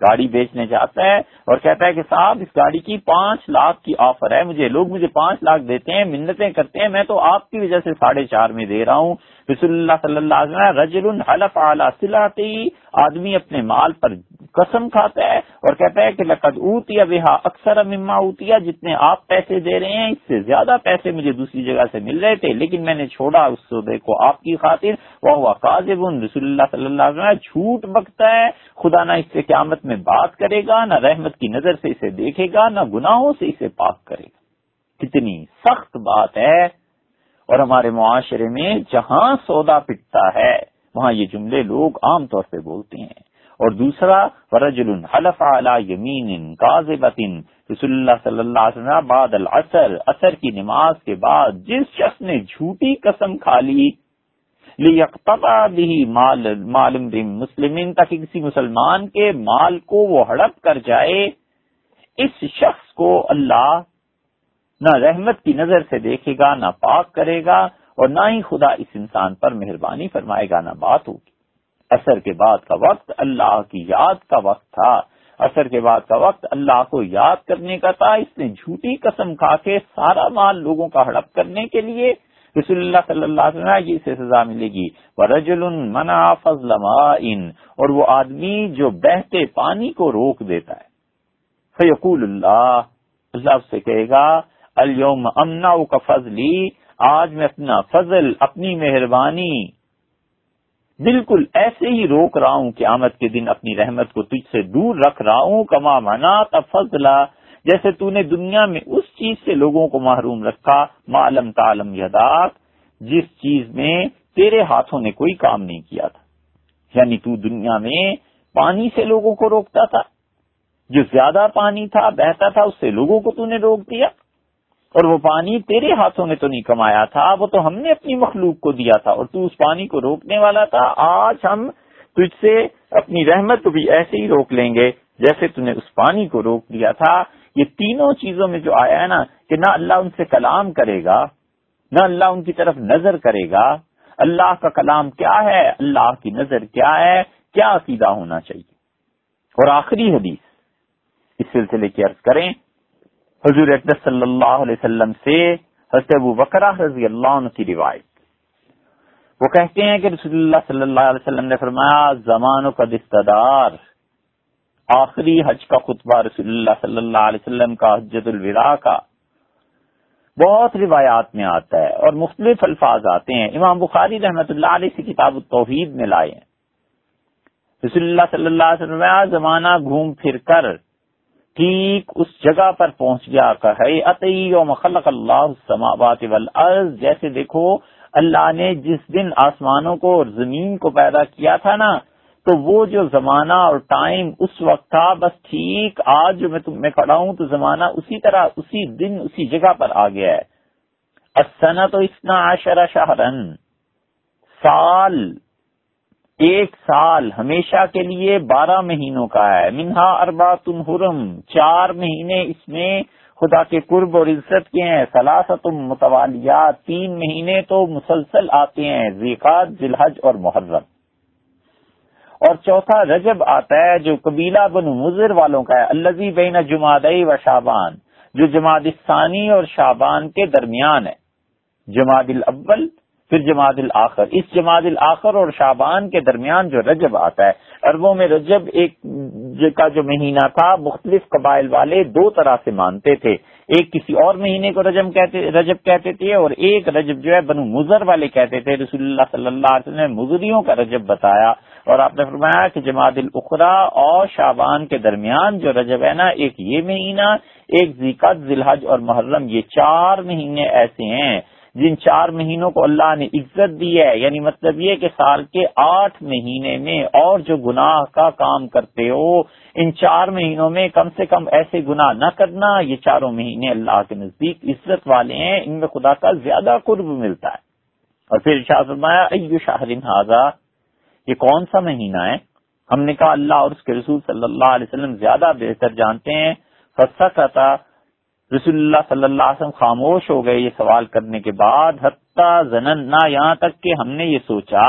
گاڑی بیچنے جاتا ہے اور کہتا ہے کہ صاحب، اس گاڑی کی پانچ لاکھ کی آفر ہے، مجھے لوگ مجھے پانچ لاکھ دیتے ہیں، منتیں کرتے ہیں، میں تو آپ کی وجہ سے ساڑھے چار میں دے رہا ہوں۔ رسول اللہ صلی اللہ علیہ وسلم رجل حلف اعلیٰ سلاتی آدمی اپنے مال پر قسم کھاتا ہے اور کہتا ہے کہ لقد اوتیا بہا اکثر مما اوتیا، جتنے آپ پیسے دے رہے ہیں، اس سے زیادہ پیسے مجھے دوسری جگہ سے مل رہے تھے، لیکن میں نے چھوڑا اس سودے کو آپ کی خاطر۔ وہ ہوا قاضب رسول اللہ صلی اللہ علیہ وسلم جھوٹ بکتا ہے۔ خدا نہ اس سے قیامت میں بات کرے گا، نہ رحمت کی نظر سے اسے دیکھے گا، نہ گناہوں سے اسے پاک کرے گا۔ کتنی سخت بات ہے۔ اور ہمارے معاشرے میں جہاں سودا پٹتا ہے، وہاں یہ جملے لوگ عام طور پہ بولتے ہیں۔ اور دوسرا، ورجل حلف علی یمین کاذبۃ رسول اللہ صلی اللہ علیہ وسلم بعد العصر، عصر کی نماز کے بعد جس شخص نے جھوٹی قسم کھا لی لیقتطع به مال مال مسلمین تاکہ کسی مسلمان کے مال کو وہ ہڑپ کر جائے، اس شخص کو اللہ نہ رحمت کی نظر سے دیکھے گا، نہ پاک کرے گا اور نہ ہی خدا اس انسان پر مہربانی فرمائے گا، نہ بات ہوگی۔ اثر کے بعد کا وقت اللہ کی یاد کا وقت تھا۔ اثر کے بعد کا وقت اللہ کو یاد کرنے کا تھا۔ اس نے جھوٹی قسم کھا کے سارا مال لوگوں کا ہڑپ کرنے کے لیے رسول اللہ صلی اللہ علیہ وسلم اسے سزا ملے گی۔ رجل منا فضل اور وہ آدمی جو بہتے پانی کو روک دیتا ہے۔ فیقول اللہ اللہ سے کہے گا الوم امنا کا فضلی، آج میں اپنا فضل، اپنی مہربانی، بالکل ایسے ہی روک رہا ہوں کہ آمد کے دن اپنی رحمت کو تجھ سے دور رکھ رہا ہوں، کما منا فضلہ جیسے تو نے دنیا میں اس چیز سے لوگوں کو محروم رکھا معلوم تعلم یادات جس چیز میں تیرے ہاتھوں نے کوئی کام نہیں کیا تھا۔ یعنی تو دنیا میں پانی سے لوگوں کو روکتا تھا، جو زیادہ پانی تھا، بہتا تھا، اس سے لوگوں کو تو نے روک دیا۔ اور وہ پانی تیرے ہاتھوں نے تو نہیں کمایا تھا، وہ تو ہم نے اپنی مخلوق کو دیا تھا اور تو اس پانی کو روکنے والا تھا۔ آج ہم تجھ سے اپنی رحمت کو بھی ایسے ہی روک لیں گے جیسے تو نے اس پانی کو روک دیا تھا۔ یہ تینوں چیزوں میں جو آیا ہے نا کہ نہ اللہ ان سے کلام کرے گا، نہ اللہ ان کی طرف نظر کرے گا۔ اللہ کا کلام کیا ہے؟ اللہ کی نظر کیا ہے؟ کیا عقیدہ ہونا چاہیے؟ اور آخری حدیث اس سلسلے کی عرض کریں۔ حضور اقدس صلی اللہ علیہ وسلم سے حضرت ابو بکرا رضی اللہ عنہ کی روایت۔ وہ کہتے ہیں کہ رسول اللہ صلی اللہ علیہ وسلم نے فرمایا زمان کا دستدار، آخری حج کا خطبہ رسول اللہ صلی اللہ علیہ وسلم کا حجت الوداع کا۔ بہت روایات میں آتا ہے اور مختلف الفاظ آتے ہیں۔ امام بخاری رحمت اللہ علیہ سے کتاب التوحید میں لائے ہیں۔ رسول اللہ صلی اللہ علیہ وسلم زمانہ گھوم پھر کر ٹھیک اس جگہ پر پہنچ گیا کہ عطی و مخلق اللہ السماوات والارض۔ جیسے دیکھو، اللہ نے جس دن آسمانوں کو اور زمین کو پیدا کیا تھا نا، تو وہ جو زمانہ اور ٹائم اس وقت تھا، بس ٹھیک آج جو میں تم میں کھڑا ہوں تو زمانہ اسی طرح، اسی دن، اسی جگہ پر آ گیا ہے۔ اسنا تو اتنا عشرہ شہرن سال ایک سال ہمیشہ کے لیے بارہ مہینوں کا ہے۔ منہا اربا تنہرم چار مہینے اس میں خدا کے قرب اور عزت کے ہیں۔ سلاست متوالیات، تین مہینے تو مسلسل آتے ہیں۔ زیقات ذلحج اور محرم۔ اور چوتھا رجب آتا ہے جو قبیلہ بن مضر والوں کا ہے۔ الزی بین جمادئی و شابان جو جماعت ثانی اور شابان کے درمیان ہے۔ جماعت الاول پھر جماعت الآخر اس جماعت الآخر اور شابان کے درمیان جو رجب آتا ہے اربوں میں رجب ایک کا جو مہینہ تھا، مختلف قبائل والے دو طرح سے مانتے تھے۔ ایک کسی اور مہینے کو رجب کہتے رجب کہتے تھے اور ایک رجب جو ہے بنو مزر والے کہتے تھے۔ رسول اللہ صلی اللہ علیہ وسلم نے مزریوں کا رجب بتایا۔ اور آپ نے فرمایا کہ جماعت الخرا اور شابان کے درمیان جو رجب ہے نا، ایک یہ مہینہ، ایک ذکت ذلحج اور محرم، یہ چار مہینے ایسے ہیں۔ جن چار مہینوں کو اللہ نے عزت دی ہے یعنی مطلب یہ کہ سال کے آٹھ مہینے میں اور جو گناہ کا کام کرتے ہو، ان چار مہینوں میں کم سے کم ایسے گناہ نہ کرنا، یہ چاروں مہینے اللہ کے نزدیک عزت والے ہیں، ان میں خدا کا زیادہ قرب ملتا ہے۔ اور پھر شاہ فرمایا، ایو شاہرین حاضہ یہ کون سا مہینہ ہے؟ ہم نے کہا، اللہ اور اس کے رسول صلی اللہ علیہ وسلم زیادہ بہتر جانتے ہیں۔ فسا کہتا رسول اللہ صلی اللہ علیہ وسلم خاموش ہو گئے یہ سوال کرنے کے بعد، حتیٰ زننا یہاں تک کہ ہم نے یہ سوچا،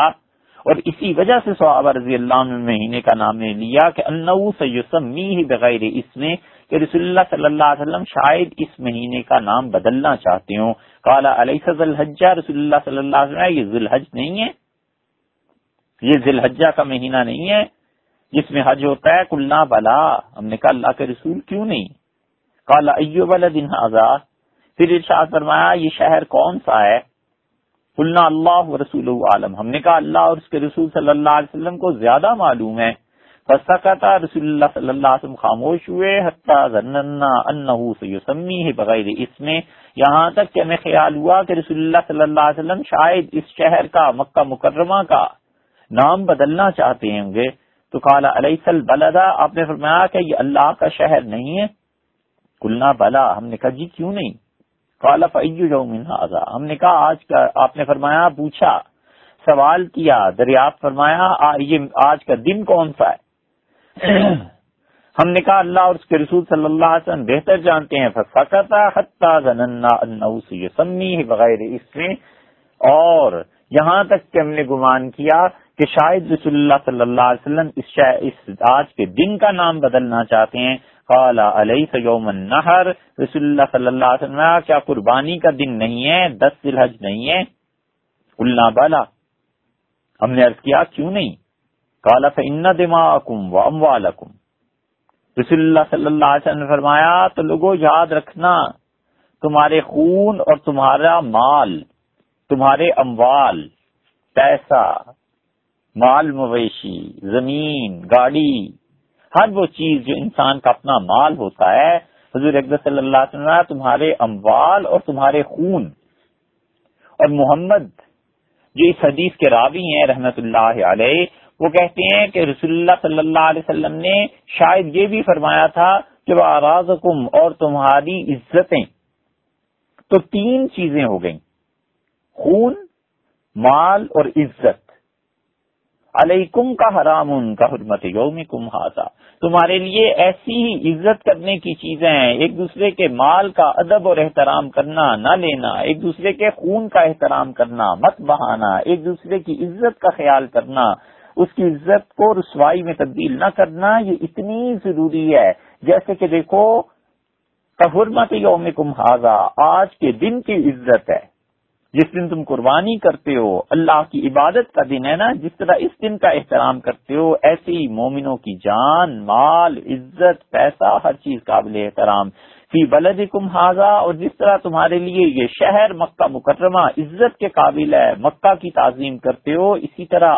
اور اسی وجہ سے صحابہ رضی اللہ عنہ مہینے کا نام نے لیا کہ انو سیسمی ہی بغیر اس میں کہ رسول اللہ صلی اللہ علیہ وسلم شاید اس مہینے کا نام بدلنا چاہتے ہوں۔ کالا علیہ الحجہ رسول اللہ صلی اللہ علیہ وسلم یہ ذوالحج نہیں ہے۔ یہ ذی الحجہ کا مہینہ نہیں ہے، جس میں حج ہوتا ہے کلنا بلا۔ ہم نے کہا، اللہ کے رسول کیوں نہیں؟ کالا ایو والا دن آزاد پھر ارشاد فرمایا، یہ شہر کون سا ہے؟ کلنا اللہ رسول عالم. ہم نے کہا، اللہ اور اس کے رسول صلی اللہ علیہ وسلم کو زیادہ معلوم ہے۔ پسا رسول اللہ صلی اللہ علیہ وسلم خاموش ہوئے سیسمی ہے بغیر اس میں یہاں تک کہ ہمیں خیال ہوا کہ رسول اللہ صلی اللہ علیہ وسلم شاید اس شہر کا، مکہ مکرمہ کا نام بدلنا چاہتے ہیں گے۔ تو کالا علیہ بلدا آپ نے فرمایا کہ یہ اللہ کا شہر نہیں ہے۔ کلنا بلا ہم نے کہا جی کیوں نہیں؟ کالا فیو ہم نے کہا آج کا آپ نے فرمایا پوچھا سوال کیا دریافت فرمایا یہ آج کا دن کون سا ہے؟ ہم نے کہا اللہ اور اس کے رسول صلی اللہ علیہ وسلم بہتر جانتے ہیں سمی بغیر اس میں اور یہاں تک کہ ہم نے گمان کیا کہ شاید رسول اللہ صلی اللہ علیہ وسلم اس, اس آج کے دن کا نام بدلنا چاہتے ہیں۔ قال علیہ سیوم النہر، رسول اللہ صلی اللہ علیہ وسلم کیا قربانی کا دن نہیں ہے؟ دس الحج نہیں ہے؟ اللہ بالا ہم نے عرض کیا، کیوں نہیں؟ کالا فن دماغم و اموالکم رسول اللہ صلی اللہ علیہ وسلم نے فرمایا، تو لوگوں، یاد رکھنا، تمہارے خون اور تمہارا مال، تمہارے اموال، پیسہ، مال مویشی، زمین، گاڑی ہر وہ چیز جو انسان کا اپنا مال ہوتا ہے، حضور اکبر صلی اللہ علیہ وسلم تمہارے اموال اور تمہارے خون اور محمد جو اس حدیث کے راوی ہیں رحمت اللہ علیہ، وہ کہتے ہیں کہ رسول اللہ صلی اللہ علیہ وسلم نے شاید یہ بھی فرمایا تھا کہ وہ آراز اور تمہاری عزتیں، تو تین چیزیں ہو گئیں، خون، مال اور عزت۔ علیکم کا حرام ان کا حرمت یوم کم تمہارے لیے ایسی ہی عزت کرنے کی چیزیں ہیں۔ ایک دوسرے کے مال کا ادب اور احترام کرنا نہ لینا، ایک دوسرے کے خون کا احترام کرنا مت بہانا، ایک دوسرے کی عزت کا خیال کرنا، اس کی عزت کو رسوائی میں تبدیل نہ کرنا، یہ اتنی ضروری ہے۔ جیسے کہ دیکھو حرمت یوم کم آج کے دن کی عزت ہے۔ جس دن تم قربانی کرتے ہو، اللہ کی عبادت کا دن ہے نا، جس طرح اس دن کا احترام کرتے ہو ایسے ہی مومنوں کی جان، مال، عزت، پیسہ، ہر چیز قابل احترام۔ فی بلد کم اور جس طرح تمہارے لیے یہ شہر مکہ مکرمہ عزت کے قابل ہے، مکہ کی تعظیم کرتے ہو، اسی طرح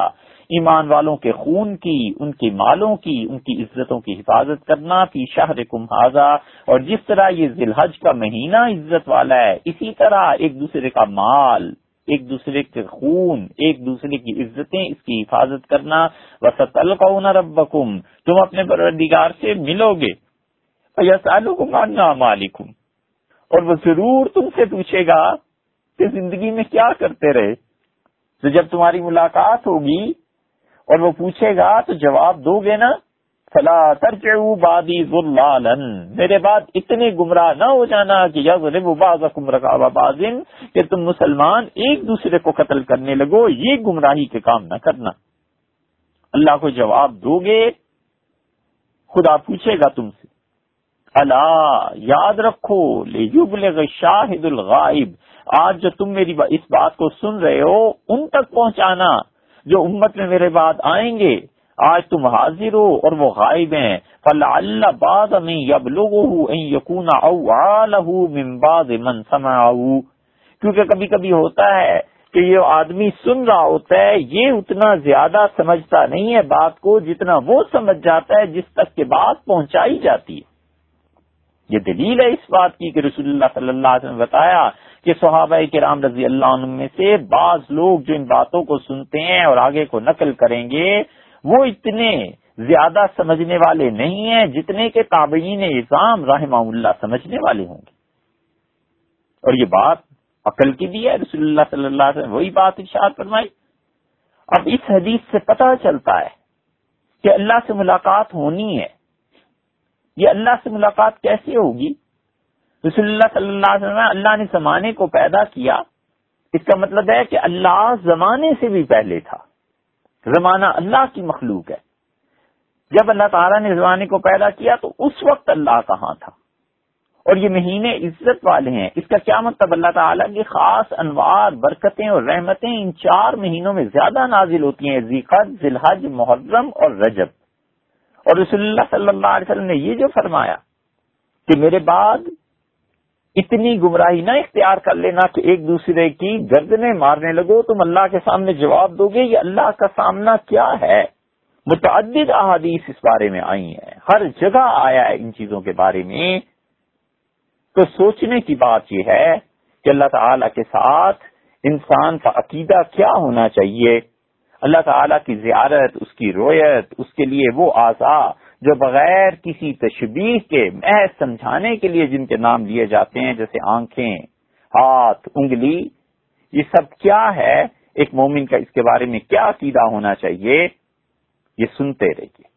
ایمان والوں کے خون کی، ان کے مالوں کی، ان کی عزتوں کی حفاظت کرنا فی شہر کم حاضہ اور جس طرح یہ ذلحج کا مہینہ عزت والا ہے، اسی طرح ایک دوسرے کا مال، ایک دوسرے کے خون، ایک دوسرے کی عزتیں اس کی حفاظت کرنا۔ وسط القون ربکم تم اپنے پروردگار سے ملو گے۔ مالکم اور وہ ضرور تم سے پوچھے گا کہ زندگی میں کیا کرتے رہے؟ تو جب تمہاری ملاقات ہوگی اور وہ پوچھے گا، تو جواب دو گے نا؟ فلا ترجعوا بادی ذلالن میرے بعد اتنے گمراہ نہ ہو جانا کہ یضرب بعضکم رقاب بعض، کہ تم مسلمان ایک دوسرے کو قتل کرنے لگو، یہ گمراہی کے کام نہ کرنا۔ اللہ کو جواب دو گے، خدا پوچھے گا تم سے۔ اللہ یاد رکھو لے شاہد الغائب۔ آج جو تم میری اس بات کو سن رہے ہو، ان تک پہنچانا۔ جو امت میں میرے بعد آئیں گے، آج تم حاضر ہو اور وہ غائب ہیں۔ فلا اللہ باد میں لوگ یقون من سما کیونکہ کبھی کبھی ہوتا ہے کہ یہ آدمی سن رہا ہوتا ہے، یہ اتنا زیادہ سمجھتا نہیں ہے بات کو جتنا وہ سمجھ جاتا ہے جس تک کہ بات پہنچائی جاتی ہے۔ یہ دلیل ہے اس بات کی کہ رسول اللہ صلی اللہ علیہ وسلم نے بتایا کہ صحابہ کرام رضی اللہ عنہ میں سے بعض لوگ جو ان باتوں کو سنتے ہیں اور آگے کو نقل کریں گے، وہ اتنے زیادہ سمجھنے والے نہیں ہیں جتنے کے تابعین نظام رحمہ اللہ سمجھنے والے ہوں گے۔ اور یہ بات عقل کی بھی ہے، رسول اللہ صلی اللہ علیہ وسلم وہی بات ارشاد فرمائی۔ اب اس حدیث سے پتہ چلتا ہے کہ اللہ سے ملاقات ہونی ہے۔ یہ اللہ سے ملاقات کیسے ہوگی؟ رسول اللہ صلی اللہ علیہ وسلم، اللہ نے زمانے کو پیدا کیا۔ اس کا مطلب ہے کہ اللہ زمانے سے بھی پہلے تھا۔ زمانہ اللہ کی مخلوق ہے۔ جب اللہ تعالیٰ نے زمانے کو پیدا کیا تو اس وقت اللہ کہاں تھا؟ اور یہ مہینے عزت والے ہیں۔ اس کا کیا مطلب؟ اللہ تعالیٰ کی خاص انوار، برکتیں اور رحمتیں ان چار مہینوں میں زیادہ نازل ہوتی ہیں۔ ذیقت ذلحج محرم اور رجب۔ اور رسول اللہ صلی اللہ علیہ وسلم نے یہ جو فرمایا کہ میرے بعد اتنی گمراہی نہ اختیار کر لینا کہ ایک دوسرے کی گردنیں مارنے لگو، تم اللہ کے سامنے جواب دو گے، یہ اللہ کا سامنا کیا ہے؟ متعدد احادیث اس بارے میں آئی ہیں۔ ہر جگہ آیا ہے ان چیزوں کے بارے میں۔ تو سوچنے کی بات یہ ہے کہ اللہ تعالی کے ساتھ انسان کا عقیدہ کیا ہونا چاہیے؟ اللہ تعالیٰ کی زیارت، اس کی رویت، اس کے لیے وہ آزا جو بغیر کسی تشبیح کے محض سمجھانے کے لیے جن کے نام لیے جاتے ہیں، جیسے آنکھیں، ہاتھ، انگلی، یہ سب کیا ہے؟ ایک مومن کا اس کے بارے میں کیا عقیدہ ہونا چاہیے؟ یہ سنتے رہیے۔